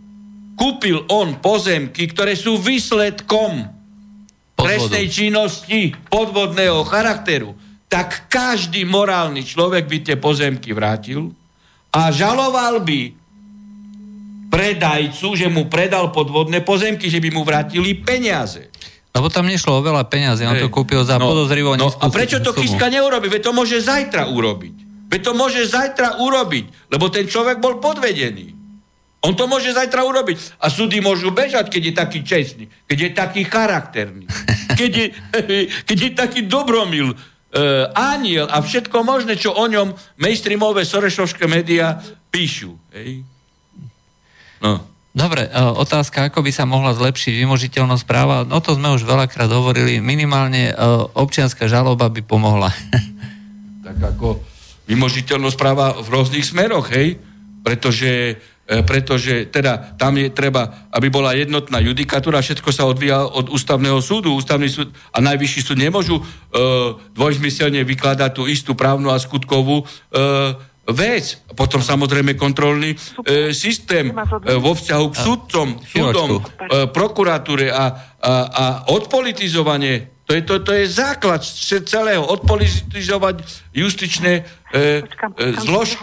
kúpil on pozemky, ktoré sú výsledkom trestnej činnosti podvodného charakteru, tak každý morálny človek by tie pozemky vrátil a žaloval by predajcu, že mu predal podvodné pozemky, že by mu vrátili peniaze. Lebo tam nešlo o veľa peniazy, on to kúpil za no, podozrivo no, A prečo to sumu? Kiska neurobi? Veď to môže zajtra urobiť. Veď to môže zajtra urobiť, lebo ten človek bol podvedený. On to môže zajtra urobiť. A súdy môžu bežať, keď je taký čestný, keď je taký charakterný, keď je, keď je taký dobromil, aniel a všetko možné, čo o ňom mainstreamové sorešovské médiá píšu. Hej? No. Dobre, e, otázka, ako by sa mohla zlepšiť vymožiteľnosť práva, no to sme už veľakrát hovorili, minimálne e, občianská žaloba by pomohla. tak ako vymožiteľnosť práva v rôznych smeroch, hej? Pretože pretože teda tam je treba, aby bola jednotná judikatúra, všetko sa odvíja od ústavného súdu. Ústavný súd a najvyšší súd nemôžu e, dvojzmyselne vykladať tú istú právnu a skutkovú e, vec. Potom samozrejme kontrolný e, systém e, vo vzťahu k sudcom, súdom, e, prokuratúre a, a, a odpolitizovanie. To je, to, to je základ celého. Odpolitizovať justičné e, e, zložky.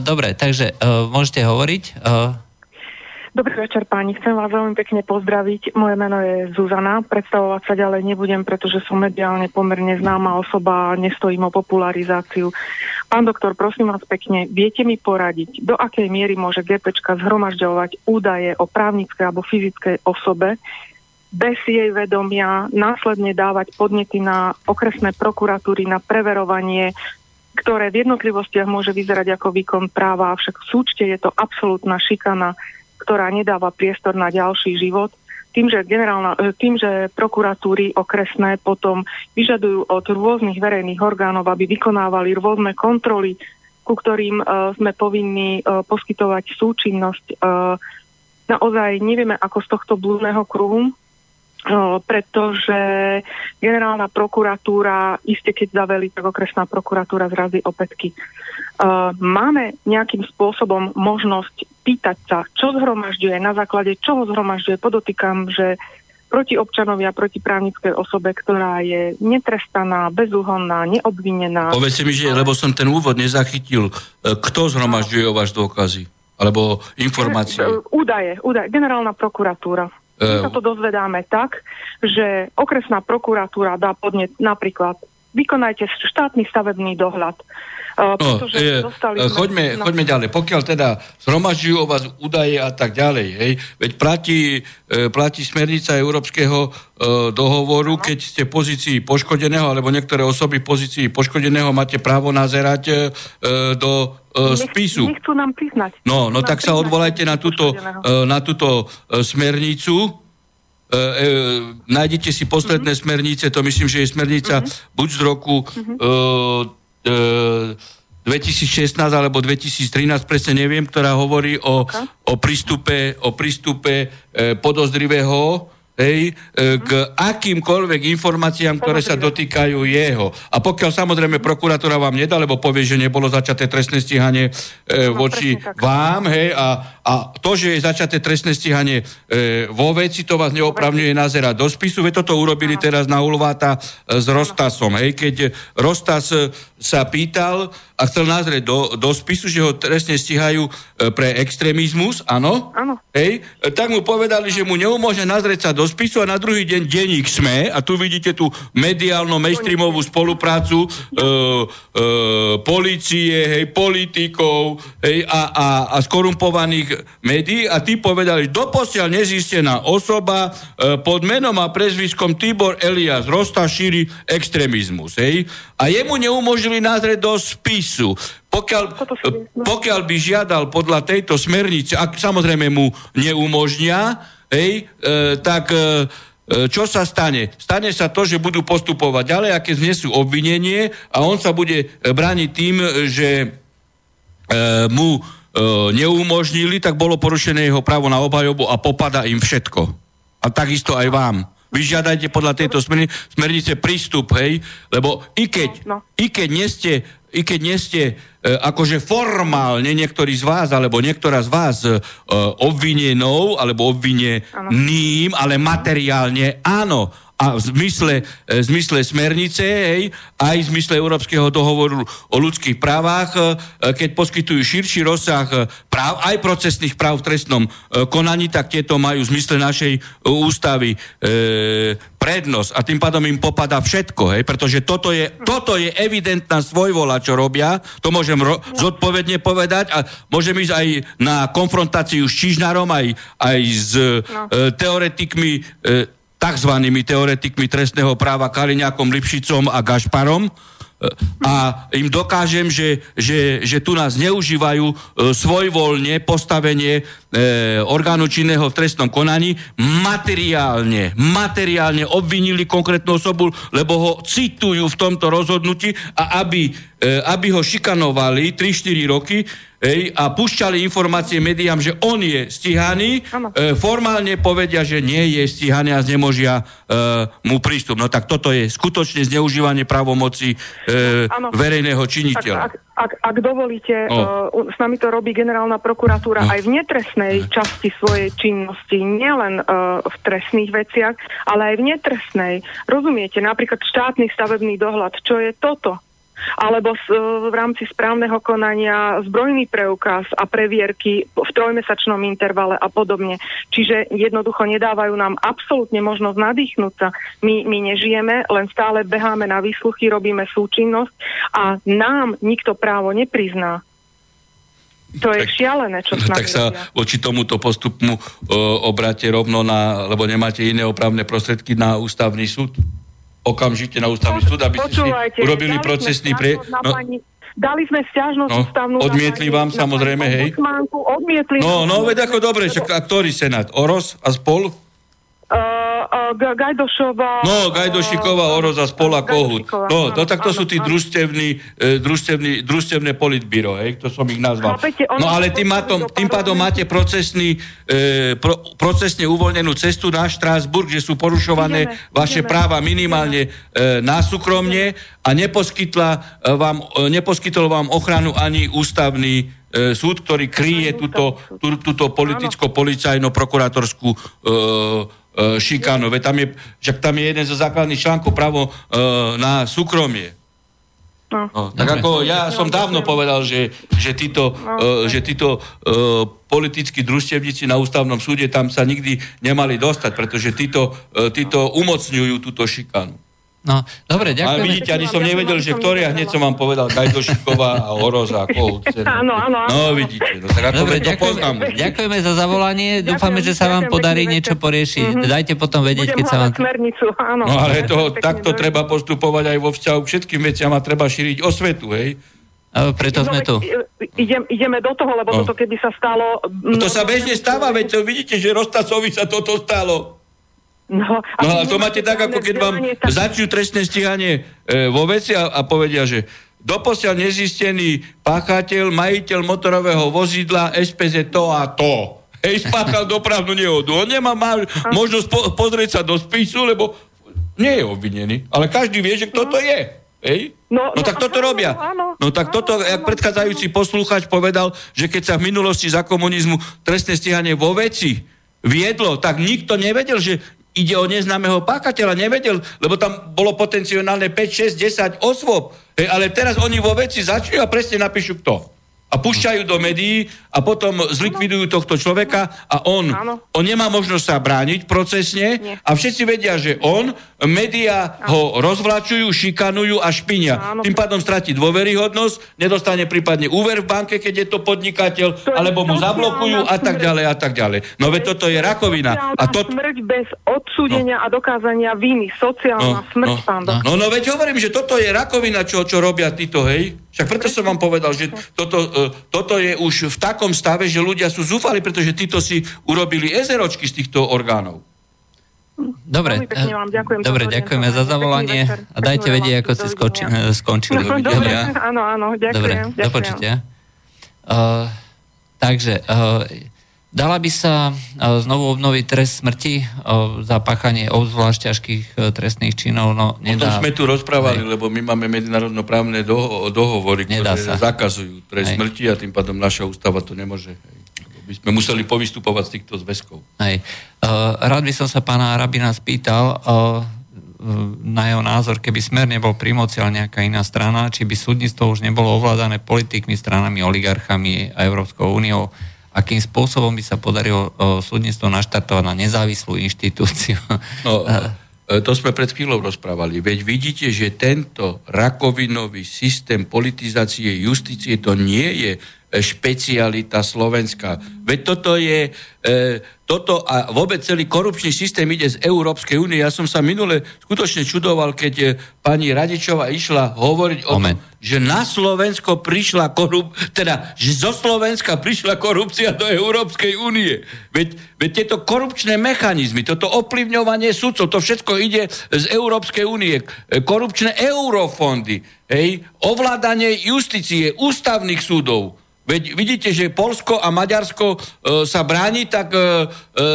Dobre, takže e, môžete hovoriť. E, Dobrý večer páni, chcem vás veľmi pekne pozdraviť. Moje meno je Zuzana, predstavovať sa ďalej nebudem, pretože som mediálne pomerne známa osoba a nestojím o popularizáciu. Pán doktor, prosím vás pekne, viete mi poradiť, do akej miery môže GPčka zhromažďovať údaje o právnickej alebo fyzickej osobe, bez jej vedomia následne dávať podnety na okresné prokuratúry na preverovanie ktoré v jednotlivostiach môže vyzerať ako výkon práva, avšak v súčte je to absolútna šikana ktorá nedáva priestor na ďalší život, tým, že, generálna, e, tým, že prokuratúry okresné potom vyžadujú od rôznych verejných orgánov, aby vykonávali rôzne kontroly, ku ktorým uh, sme povinní uh, poskytovať súčinnosť. Uh, naozaj nevieme, ako z tohto blúdneho kruhu, pretože generálna prokuratúra, iste keď zaveli, tak okresná prokuratúra zrazí opätky. Máme nejakým spôsobom možnosť pýtať sa, čo zhromažďuje, na základe čoho zhromažďuje. Podotýkam, že proti občanovi a proti právnickej osobe, ktorá je netrestaná, bezúhonná, neobvinená. Povedzte mi, že, lebo som ten úvod nezachytil, e, kto zhromažďuje o váš dôkazy? Alebo informácie? Údaje, údaje. Generálna prokuratúra. My sa to dozvedáme tak, že okresná prokuratúra dá podnet napríklad vykonajte štátny stavebný dohľad. No, je, dostali choďme, no. choďme ďalej. Pokiaľ teda zhromažďujú o vás údaje a tak ďalej, hej, veď platí, e, platí smernica Európskeho e, dohovoru, no. keď ste v pozícii poškodeného, alebo niektoré osoby v pozícii poškodeného máte právo nazerať e, do e, spisu. Nechcú nám priznať. No, no tak sa odvolajte na túto, e, na túto e, smernicu, E, e, nájdete si posledné mm-hmm. smernice, to myslím, že je smernica mm-hmm. buď z roku mm-hmm. e, 2016 alebo 2013, presne neviem, ktorá hovorí o, okay. o prístupe, o prístupe e, podozrivého hej, e, k akýmkoľvek informáciám, ktoré sa dotýkajú jeho. A pokiaľ samozrejme prokuratúra vám nedá, lebo povie, že nebolo začaté trestné stíhanie e, no, voči vám, hej, a, a to, že je začaté trestné stíhanie e, vo veci, to vás neopravňuje nazerať do spisu. Veď toto urobili teraz na Ulváta s Rostasom, hej, keď Rostas e, sa pýtal a chcel nazrieť do, do spisu, že ho trestne stíhajú e, pre extrémizmus, áno? Áno. Hej, e, tak mu povedali, že mu neumožňuje nazrieť sa do spisu a na druhý deň denník SME, a tu vidíte tú mediálno mainstreamovú spoluprácu e, e, policie, hej, politikov hej, a, a, a skorumpovaných médií a tí povedali, doposiaľ nezistená osoba e, pod menom a prezviskom Tibor Elias Rosta šíri extrémizmus. Hej, a jemu neumožnili nazrieť do spisu. Pokiaľ, pokiaľ by žiadal podľa tejto smernice, ak samozrejme mu neumožnia, hej, e, tak e, e čo sa stane? Stane sa to, že budú postupovať ďalej, aké znesú obvinenie a on sa bude brániť tým, že e, mu e, neumožnili, tak bolo porušené jeho právo na obhajobu a popada im všetko. A takisto aj vám. Vyžiadajte podľa tejto smernice prístup, hej, lebo i keď, no, no. I keď nie ste, i keď nie ste e, akože formálne niektorý z vás, alebo niektorá z vás e, obvinenou, alebo obvineným, ale materiálne áno, a v zmysle, e, v zmysle smernice, hej, aj v zmysle Európskeho dohovoru o ľudských právach, e, keď poskytujú širší rozsah e, práv, aj procesných práv v trestnom konaní, tak tieto majú v zmysle našej ústavy e, prednosť. A tým pádom im popada všetko, hej, pretože toto je, toto je evidentná svojvola, čo robia, to môžem ro- zodpovedne povedať a môžem ísť aj na konfrontáciu s Čižnárom, aj, aj s no. e, teoretikmi e, takzvanými teoretikmi trestného práva Kaliňákom, Lipšicom a Gašparom. A im dokážem, že, že, že tu nás neužívajú e, svojvoľne postavenie e, orgánu činného v trestnom konaní materiálne, materiálne obvinili konkrétnu osobu, lebo ho citujú v tomto rozhodnutí a aby, e, aby ho šikanovali 3-4 roky, Hej, a púšťali informácie médiám, že on je stíhaný, e, formálne povedia, že nie je stíhaný a znemožia e, mu prístup. No tak toto je skutočne zneužívanie právomoci e, verejného činiteľa. Ak, ak, ak, ak dovolíte, no. uh, s nami to robí generálna prokuratúra no. aj v netresnej no. časti svojej činnosti, nielen uh, v trestných veciach, ale aj v netresnej. Rozumiete, napríklad štátny stavebný dohľad, čo je toto? Alebo v rámci správneho konania zbrojný preukaz a previerky v trojmesačnom intervale a podobne. Čiže jednoducho nedávajú nám absolútne možnosť nadýchnúť sa. My, my nežijeme, len stále beháme na výsluchy, robíme súčinnosť a nám nikto právo neprizná. To je tak, šialené, čo s Tak sa robia. voči tomuto postupmu uh, obráte rovno na, lebo nemáte iné opravné prostredky na ústavný súd? Okamžite na ústavný súd, aby ste si urobili procesný pre... No, Dali sme stiažnosť no, ústavnú... Odmietli vám samozrejme, hej? Odmietli. No, no, veď ako dobre, však a ktorý senát? Oros a spol? Uh, Gajdošová... No, Gajdošiková, uh, Oroza, Spola, Kohut. No, to, tak to sú tí družstevní, e, družstevní, družstevné politbíro, hej, to som ich nazval. No, ale tým, mátom, tým pádom máte procesný, e, pro, procesne uvoľnenú cestu na Štrásburg, že sú porušované ideme, vaše ideme, práva minimálne e, na súkromne a neposkytla e, vám, e, neposkytol vám ochranu ani ústavný e, súd, ktorý kryje túto, tú, túto politicko-policajno-prokurátorskú e, e, šikanu. Veď tam je, však tam je jeden zo základných článkov právo e, na súkromie. No. No, tak ako ja som dávno povedal, že, že títo, no, uh, že títo uh, politickí družstevníci na ústavnom súde tam sa nikdy nemali dostať, pretože títo, uh, títo umocňujú túto šikanu. No, dobre, ďakujem. Ale vidíte, ani som nevedel, že ktorý, a hneď som vám povedal Gajdošiková a Oroza a Kohut. Áno, áno, áno. No, vidíte. No, tak dobre, ďakujeme, ďakujeme za zavolanie. Ďakujem, Dúfame, že sa vám podarí niečo poriešiť. Mm-hmm. Dajte potom vedieť, Budem keď sa vám... smernicu, áno. No, ale to, takto treba postupovať aj vo vzťahu k všetkým veciam a treba šíriť osvetu, hej? A preto sme tu. Idem, ideme do toho, lebo no. toto keby sa stalo... No, to sa bežne stáva, veď to vidíte, že Rostacovi sa toto stalo. No, a no to máte tak, ako keď vám tak... začnú trestné stíhanie e, vo veci a, a povedia, že doposiaľ nezistený páchateľ, majiteľ motorového vozidla SPZ to a to. Hej, spáchal dopravnú nehodu. On nemá má možnosť po, pozrieť sa do spisu, lebo nie je obvinený. Ale každý vie, že kto to je. Hej? No, no, no tak toto áno, robia. Áno, no tak áno, toto, áno, jak predchádzajúci poslúchač povedal, že keď sa v minulosti za komunizmu trestné stíhanie vo veci viedlo, tak nikto nevedel, že ide o neznámeho pákateľa, nevedel, lebo tam bolo potenciálne 5, 6, 10 osôb. Hej, ale teraz oni vo veci začnú a presne napíšu kto. A púšťajú do médií a potom zlikvidujú tohto človeka a on, on nemá možnosť sa brániť procesne a všetci vedia, že on, médiá ho rozvlačujú, šikanujú a špinia. Áno. Tým pádom stratí dôveryhodnosť, nedostane prípadne úver v banke, keď je to podnikateľ, to alebo mu zablokujú a tak ďalej a tak ďalej. No veď toto je rakovina. A to... Smrť bez odsúdenia no. a dokázania viny. Sociálna no, smrť, no, pán no, no, no veď hovorím, že toto je rakovina, čo, čo robia títo, hej? Však preto som vám povedal, že toto, uh, toto je už v takom stave, že ľudia sú zúfali, pretože títo si urobili ezeročky z týchto orgánov. Dobre, vám ďakujem dobre ďakujeme za zavolanie a dajte vedieť, ako ste skoči, skončili. No, dobre, áno, áno, ďakujem. Dobre, ďakujem. do počutia. Uh, takže, uh, Dala by sa e, znovu obnoviť trest smrti e, za páchanie obzvlášť ťažkých e, trestných činov? No, nedá. O tom sme tu rozprávali, Hej. lebo my máme medzinárodnoprávne doho- dohovory, nedá ktoré sa. zakazujú trest Hej. smrti a tým pádom naša ústava to nemôže. Hej. By sme museli povystupovať z týchto zväzkov. Hej. Uh, rád by som sa pána Arabina spýtal, uh, na jeho názor, keby smer nebol pri moci, ale nejaká iná strana, či by súdnictvo už nebolo ovládané politikmi, stranami, oligarchami a Európskou úniou akým spôsobom by sa podarilo o, súdnictvo naštartovať na nezávislú inštitúciu. No, to sme pred chvíľou rozprávali. Veď vidíte, že tento rakovinový systém politizácie justície to nie je špecialita Slovenska. Veď toto je, e, toto a vôbec celý korupčný systém ide z Európskej únie. Ja som sa minule skutočne čudoval, keď e, pani Radičová išla hovoriť o tom, že na Slovensko prišla korup... teda, že zo Slovenska prišla korupcia do Európskej únie. Veď, veď tieto korupčné mechanizmy, toto ovplyvňovanie sudcov, to všetko ide z Európskej únie. E, korupčné eurofondy, hej, ovládanie justície, ústavných súdov, Veď vidíte, že Polsko a Maďarsko e, sa bráni, tak, e, e,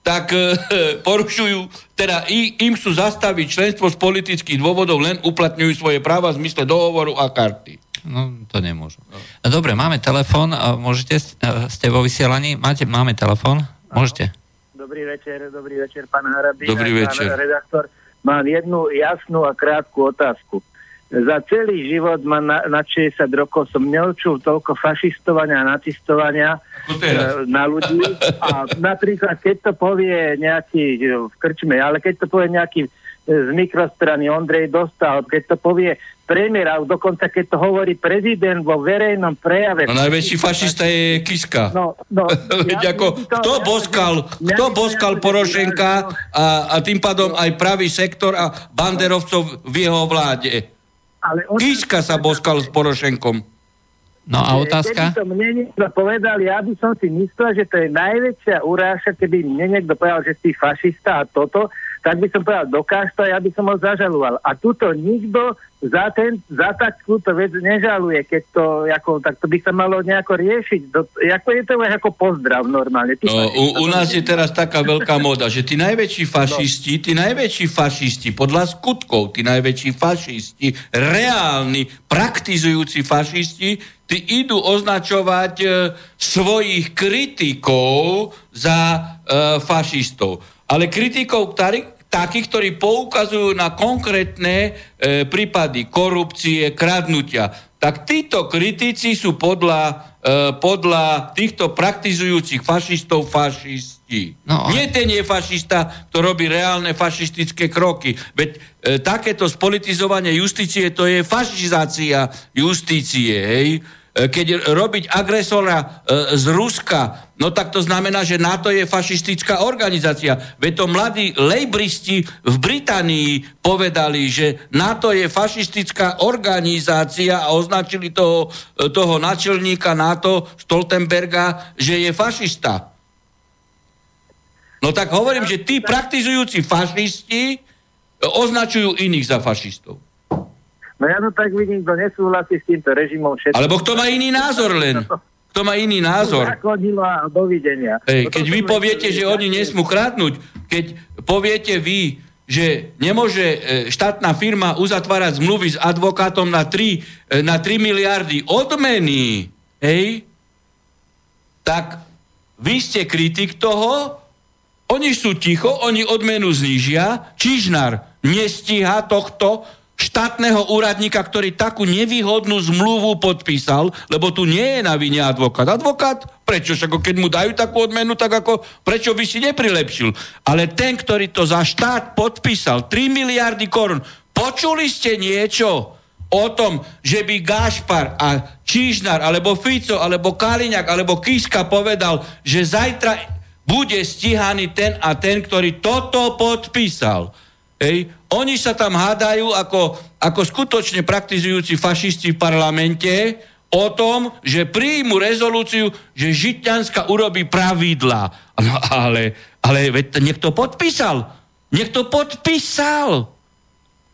tak e, porušujú, teda i, im sú zastaviť členstvo z politických dôvodov, len uplatňujú svoje práva v zmysle dohovoru a karty. No, to nemôžu. No. Dobre, máme telefón, môžete, e, ste vo vysielaní, máte, máme telefón, môžete. Dobrý večer, dobrý večer, pán Harabín. Dobrý večer. Pán redaktor, mám jednu jasnú a krátku otázku za celý život ma na, na 60 rokov som neočul toľko fašistovania a nacistovania e, na ľudí. A napríklad, keď to povie nejaký e, v krčme, ale keď to povie nejaký e, z mikrostrany Ondrej Dostal, keď to povie premiér, a dokonca keď to hovorí prezident vo verejnom prejave. No najväčší fašista je Kiska. No, no, ja, ako, to, kto boskal, ja, kto boskal Porošenka a, a tým pádom aj pravý sektor a banderovcov v jeho vláde? Ale on... Kiska sa boskal s Porošenkom. No a otázka? Keby to mne niekto povedal, ja by som si myslel, že to je najväčšia urážka, keby mne niekto povedal, že si fašista a toto, tak by som povedal, dokáž to, ja by som ho zažaloval. A tuto nikto za, ten, za takúto vec nežaluje, keď to, ako, tak to by sa malo nejako riešiť. Do, ako je to ako pozdrav normálne. no, u, u nás je teraz taká veľká moda, že tí najväčší fašisti, tí najväčší fašisti, podľa skutkov, tí najväčší fašisti, reálni, praktizujúci fašisti, tí idú označovať e, svojich kritikov za e, fašistov ale kritikov takých, ktorí poukazujú na konkrétne e, prípady korupcie, kradnutia. Tak títo kritici sú podľa, e, podľa týchto praktizujúcich fašistov fašisti. No, Nie ten je fašista, kto robí reálne fašistické kroky. Veď e, takéto spolitizovanie justície, to je fašizácia justície, hej? E, keď robiť agresora e, z Ruska, no tak to znamená, že NATO je fašistická organizácia. Veď to mladí lejbristi v Británii povedali, že NATO je fašistická organizácia a označili toho, e, toho načelníka NATO Stoltenberga, že je fašista. No tak hovorím, že tí praktizujúci fašisti označujú iných za fašistov. No ja to tak vidím, kto nesúhlasí s týmto režimom všetko. Alebo kto má iný názor len. Kto má iný názor. a dovidenia. Hej, keď vy poviete, že oni nesmú krátnuť, keď poviete vy, že nemôže e, štátna firma uzatvárať zmluvy s advokátom na 3, e, na 3 miliardy odmeny, hej, tak vy ste kritik toho, oni sú ticho, oni odmenu znižia, Čižnár nestíha tohto, štátneho úradníka, ktorý takú nevýhodnú zmluvu podpísal, lebo tu nie je na vine advokát. Advokát, prečo? Však keď mu dajú takú odmenu, tak ako, prečo by si neprilepšil? Ale ten, ktorý to za štát podpísal, 3 miliardy korun, počuli ste niečo o tom, že by Gašpar a Čížnar, alebo Fico, alebo Kaliňák, alebo Kiska povedal, že zajtra bude stíhaný ten a ten, ktorý toto podpísal. Hej. Oni sa tam hádajú ako, ako skutočne praktizujúci fašisti v parlamente o tom, že príjmu rezolúciu, že Žitňanska urobí pravidla. No ale, ale veď niekto podpísal. Niekto podpísal.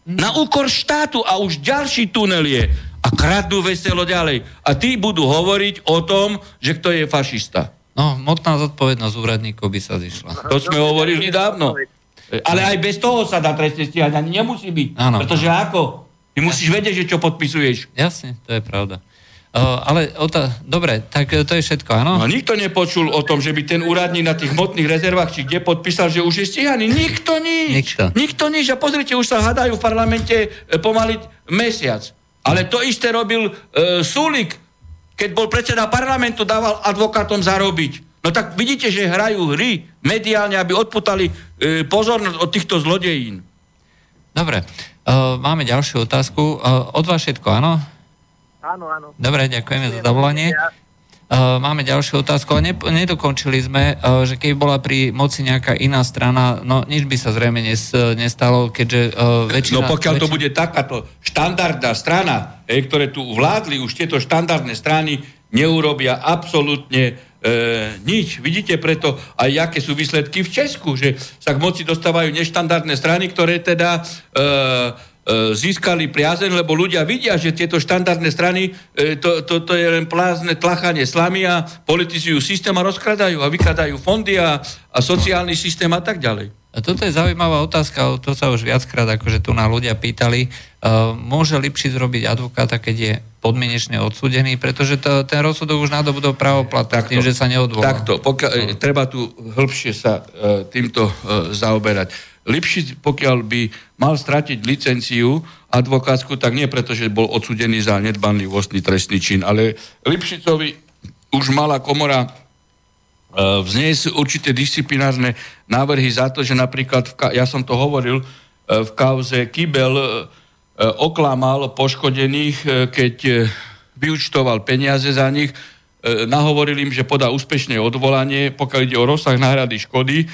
Na úkor štátu a už ďalší tunel je. A kradnú veselo ďalej. A tí budú hovoriť o tom, že kto je fašista. No, motná zodpovednosť úradníkov by sa zišla. To sme hovorili dávno. Ale aj bez toho sa dá trestne stíhať, ani nemusí byť. Áno. Pretože ako? Ty musíš vedieť, že čo podpisuješ. Jasne, to je pravda. Uh, ale ta, dobre, tak to je všetko, áno? No, nikto nepočul o tom, že by ten úradník na tých hmotných rezervách, či kde podpísal, že už je stíhaný. Nikto nič. Nikto. Nikto nič. A pozrite, už sa hadajú v parlamente e, pomaly mesiac. Ale to isté robil uh, Sulik, keď bol predseda parlamentu, dával advokátom zarobiť. No tak vidíte, že hrajú hry mediálne, aby odputali e, pozornosť od týchto zlodejín. Dobre, uh, máme ďalšiu otázku. Uh, od vás všetko, áno? Áno, áno. Dobre, ďakujeme za zavolanie. Uh, máme ďalšiu otázku, ale ne, nedokončili sme, uh, že keď bola pri moci nejaká iná strana, no nič by sa zrejme nes, nestalo, keďže uh, väčšina... No pokiaľ väčšina... to bude takáto štandardná strana, hej, ktoré tu vládli, už tieto štandardné strany neurobia absolútne e, nič. Vidíte preto aj aké sú výsledky v Česku, že sa k moci dostávajú neštandardné strany, ktoré teda e, E, získali priazeň, lebo ľudia vidia, že tieto štandardné strany, e, to, to, to je len plázne tlachanie slamy a politizujú systém a rozkradajú a vykradajú fondy a, a sociálny systém a tak ďalej. A toto je zaujímavá otázka, to sa už viackrát akože tu na ľudia pýtali. Uh, môže Lipšic zrobiť advokáta, keď je podmienečne odsúdený, pretože to, ten rozsudok už nadobudol pravoplatnosť tým, že sa neodvolá. Takto, pokiaľ, no. treba tu hĺbšie sa uh, týmto uh, zaoberať. Lipšic, pokiaľ by mal stratiť licenciu advokátsku, tak nie preto, že bol odsudený za nedbanlivostný trestný čin, ale Lipšicovi už mala komora e, vzniesť určité disciplinárne návrhy za to, že napríklad, v, ja som to hovoril, e, v kauze Kibel e, oklamal poškodených, keď vyučtoval peniaze za nich, nahovoril im, že podá úspešné odvolanie, pokiaľ ide o rozsah náhrady škody,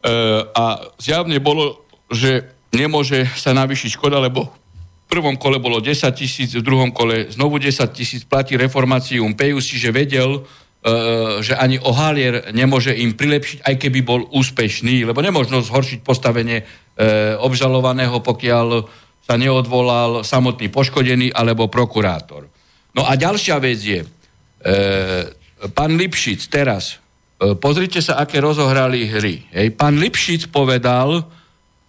E, a zjavne bolo, že nemôže sa navýšiť škoda, lebo v prvom kole bolo 10 tisíc, v druhom kole znovu 10 tisíc, platí reformácium. Pejú si, že vedel, e, že ani Ohalier nemôže im prilepšiť, aj keby bol úspešný, lebo nemôžno zhoršiť postavenie e, obžalovaného, pokiaľ sa neodvolal samotný poškodený alebo prokurátor. No a ďalšia vec je, pán Lipšic teraz E, pozrite sa, aké rozohrali hry. Hej. Pán Lipšic povedal,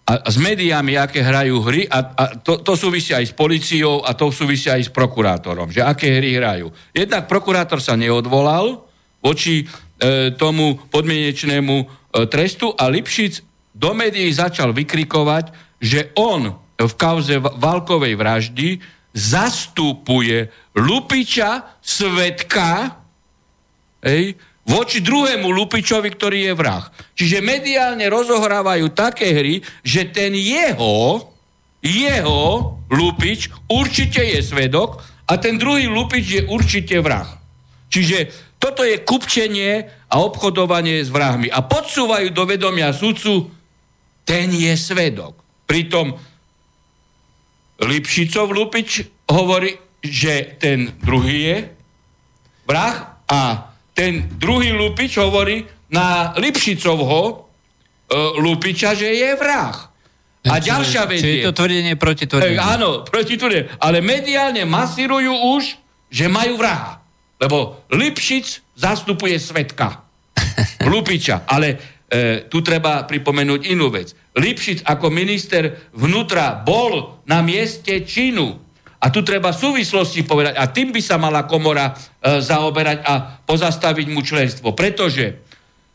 a, a s médiami, aké hrajú hry, a, a to, to súvisí aj s policiou a to súvisí aj s prokurátorom, že aké hry hrajú. Jednak prokurátor sa neodvolal voči e, tomu podmienečnému e, trestu a Lipšic do médií začal vykrikovať, že on v kauze Valkovej vraždy zastupuje Lupiča, Svetka, hej, voči druhému Lupičovi, ktorý je vrah. Čiže mediálne rozohrávajú také hry, že ten jeho, jeho Lupič určite je svedok a ten druhý Lupič je určite vrah. Čiže toto je kupčenie a obchodovanie s vrahmi. A podsúvajú do vedomia sudcu, ten je svedok. Pritom Lipšicov Lupič hovorí, že ten druhý je vrah a ten druhý Lupič hovorí na Lipšicovho e, Lupiča, že je vrah. A čiže, ďalšia vec je... to tvrdenie proti tvrdeniu. E, áno, proti tvrdeniu. Ale mediálne masírujú už, že majú vraha. Lebo Lipšic zastupuje svetka. Lupiča. Ale e, tu treba pripomenúť inú vec. Lipšic ako minister vnútra bol na mieste činu a tu treba súvislosti povedať. A tým by sa mala komora e, zaoberať a pozastaviť mu členstvo. Pretože,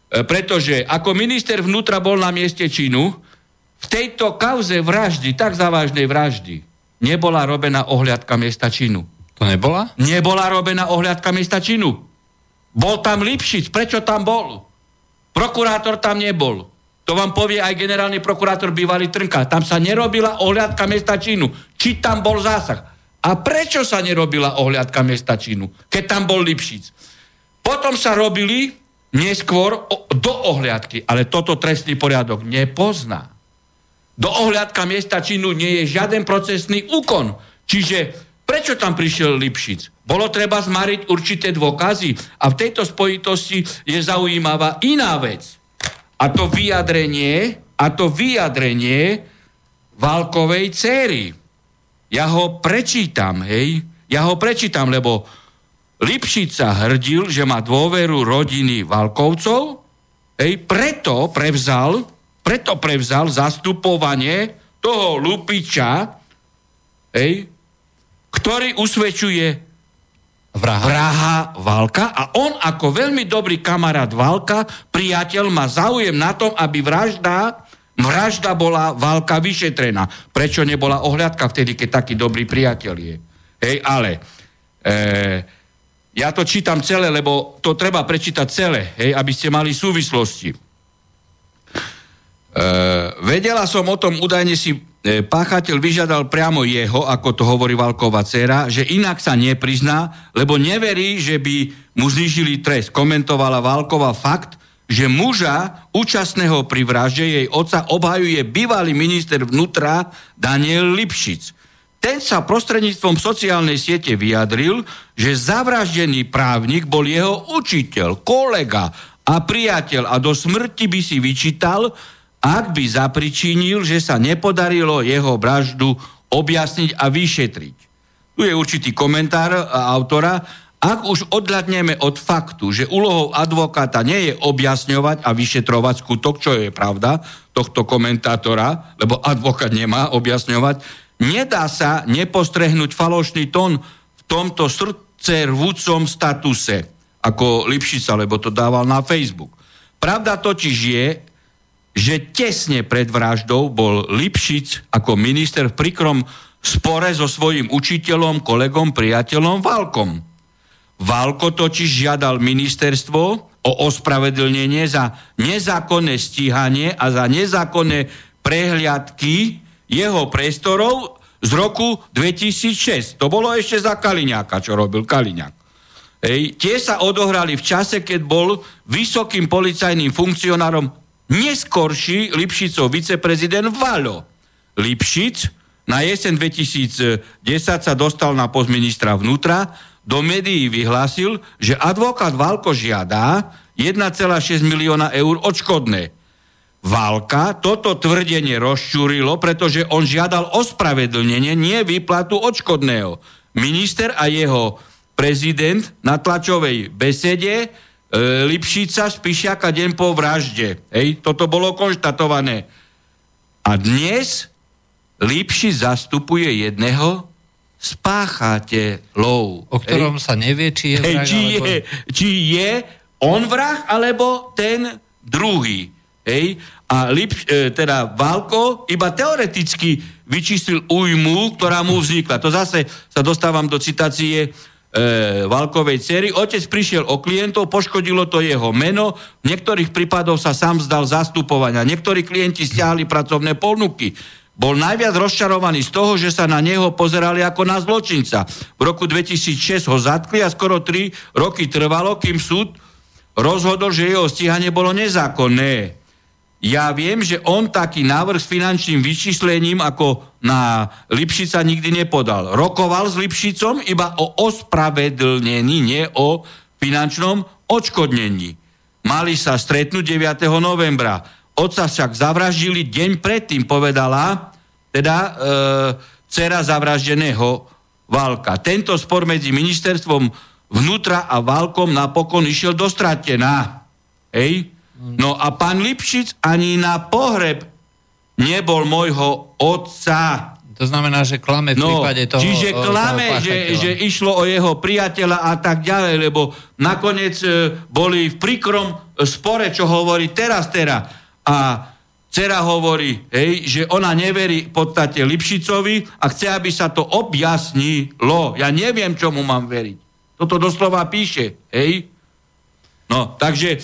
e, pretože ako minister vnútra bol na mieste činu, v tejto kauze vraždy, tak závažnej vraždy, nebola robená ohliadka miesta činu. To nebola? Nebola robená ohliadka miesta činu. Bol tam Lipšic. Prečo tam bol? Prokurátor tam nebol. To vám povie aj generálny prokurátor bývalý Trnka. Tam sa nerobila ohliadka miesta činu. Či tam bol zásah. A prečo sa nerobila ohliadka mesta Čínu, keď tam bol Lipšic? Potom sa robili neskôr do ohliadky, ale toto trestný poriadok nepozná. Do ohliadka miesta Čínu nie je žiaden procesný úkon. Čiže prečo tam prišiel Lipšic? Bolo treba zmariť určité dôkazy. A v tejto spojitosti je zaujímavá iná vec. A to vyjadrenie, a to vyjadrenie Valkovej céry ja ho prečítam, hej, ja ho prečítam, lebo Lipšic sa hrdil, že má dôveru rodiny Valkovcov, hej, preto prevzal, preto prevzal zastupovanie toho Lupiča, hej, ktorý usvedčuje vraha. vraha Valka a on ako veľmi dobrý kamarát Valka, priateľ má záujem na tom, aby vražda Vražda bola válka vyšetrená. Prečo nebola ohľadka vtedy, keď taký dobrý priateľ je? Hej, ale e, ja to čítam celé, lebo to treba prečítať celé, hej, aby ste mali súvislosti. E, vedela som o tom, údajne si e, páchateľ vyžiadal priamo jeho, ako to hovorí Valková dcera, že inak sa neprizná, lebo neverí, že by mu znižili trest. Komentovala Valková fakt, že muža účastného pri vražde jej oca obhajuje bývalý minister vnútra Daniel Lipšic. Ten sa prostredníctvom sociálnej siete vyjadril, že zavraždený právnik bol jeho učiteľ, kolega a priateľ a do smrti by si vyčítal, ak by zapričinil, že sa nepodarilo jeho vraždu objasniť a vyšetriť. Tu je určitý komentár autora, ak už odhľadneme od faktu, že úlohou advokáta nie je objasňovať a vyšetrovať skutok, čo je pravda tohto komentátora, lebo advokát nemá objasňovať, nedá sa nepostrehnúť falošný tón v tomto srdce rvúcom statuse, ako Lipšica, lebo to dával na Facebook. Pravda totiž je, že tesne pred vraždou bol Lipšic ako minister v prikrom spore so svojím učiteľom, kolegom, priateľom Valkom. Valko totiž žiadal ministerstvo o ospravedlnenie za nezákonné stíhanie a za nezákonné prehliadky jeho priestorov z roku 2006. To bolo ešte za Kaliňáka, čo robil Kaliňák. Hej. Tie sa odohrali v čase, keď bol vysokým policajným funkcionárom neskorší Lipšicov viceprezident Valo. Lipšic na jesen 2010 sa dostal na post ministra vnútra do médií vyhlásil, že advokát Valko žiada 1,6 milióna eur odškodné. Válka toto tvrdenie rozčúrilo, pretože on žiadal ospravedlnenie, nie výplatu odškodného. Minister a jeho prezident na tlačovej besede Lipšica Spišiaka deň po vražde. Hej, toto bolo konštatované. A dnes Lipši zastupuje jedného spáchateľov. O ktorom Hej. sa nevie, či je vrah, či, alebo... je, či je on vrah, alebo ten druhý. Hej? A Lip, e, teda Valko iba teoreticky vyčíslil újmu, ktorá mu vznikla. To zase sa dostávam do citácie e, Valkovej cery. Otec prišiel o klientov, poškodilo to jeho meno, v niektorých prípadoch sa sám zdal zastupovania, niektorí klienti stiahli pracovné ponuky bol najviac rozčarovaný z toho, že sa na neho pozerali ako na zločinca. V roku 2006 ho zatkli a skoro 3 roky trvalo, kým súd rozhodol, že jeho stíhanie bolo nezákonné. Ja viem, že on taký návrh s finančným vyčíslením ako na Lipšica nikdy nepodal. Rokoval s Lipšicom iba o ospravedlnení, nie o finančnom odškodnení. Mali sa stretnúť 9. novembra. Otca však zavraždili deň predtým, povedala teda e, dcera zavraždeného Válka. Tento spor medzi ministerstvom vnútra a Válkom napokon išiel dostratená. Hej? No a pán Lipšic ani na pohreb nebol môjho otca. To znamená, že klame v no, prípade toho... Čiže klame, toho že, že išlo o jeho priateľa a tak ďalej, lebo nakoniec e, boli v príkrom spore, čo hovorí teraz, teraz a dcera hovorí, hej, že ona neverí v podstate Lipšicovi a chce, aby sa to objasnilo. Ja neviem, čomu mám veriť. Toto doslova píše, hej. No, takže e,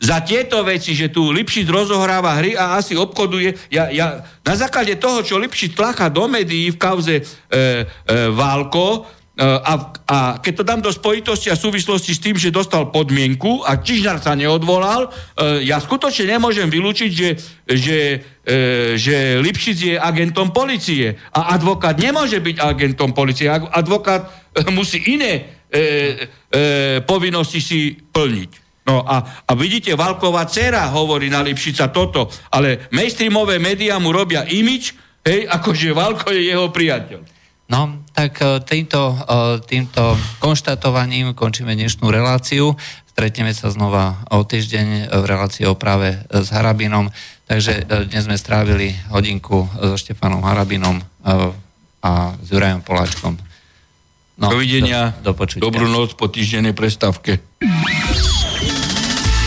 za tieto veci, že tu Lipšic rozohráva hry a asi obchoduje, ja, ja na základe toho, čo Lipšic tlacha do médií v kauze e, e, Válko, E, a, a keď to dám do spojitosti a súvislosti s tým, že dostal podmienku a Čižnár sa neodvolal, e, ja skutočne nemôžem vylúčiť, že, že, e, že Lipšic je agentom policie. A advokát nemôže byť agentom policie. Advokát musí iné povinnosti si plniť. No a, a vidíte, Valková dcera hovorí na Lipšica toto, ale mainstreamové médiá mu robia imič, hej, akože Valko je jeho priateľ. No, tak e, týmto, e, týmto konštatovaním končíme dnešnú reláciu. Stretneme sa znova o týždeň v relácii o práve s Harabinom. Takže e, dnes sme strávili hodinku so Štefanom Harabinom a s Jurajom Poláčkom. No, Dovidenia. Do, do Dobrú noc po týždennej prestávke.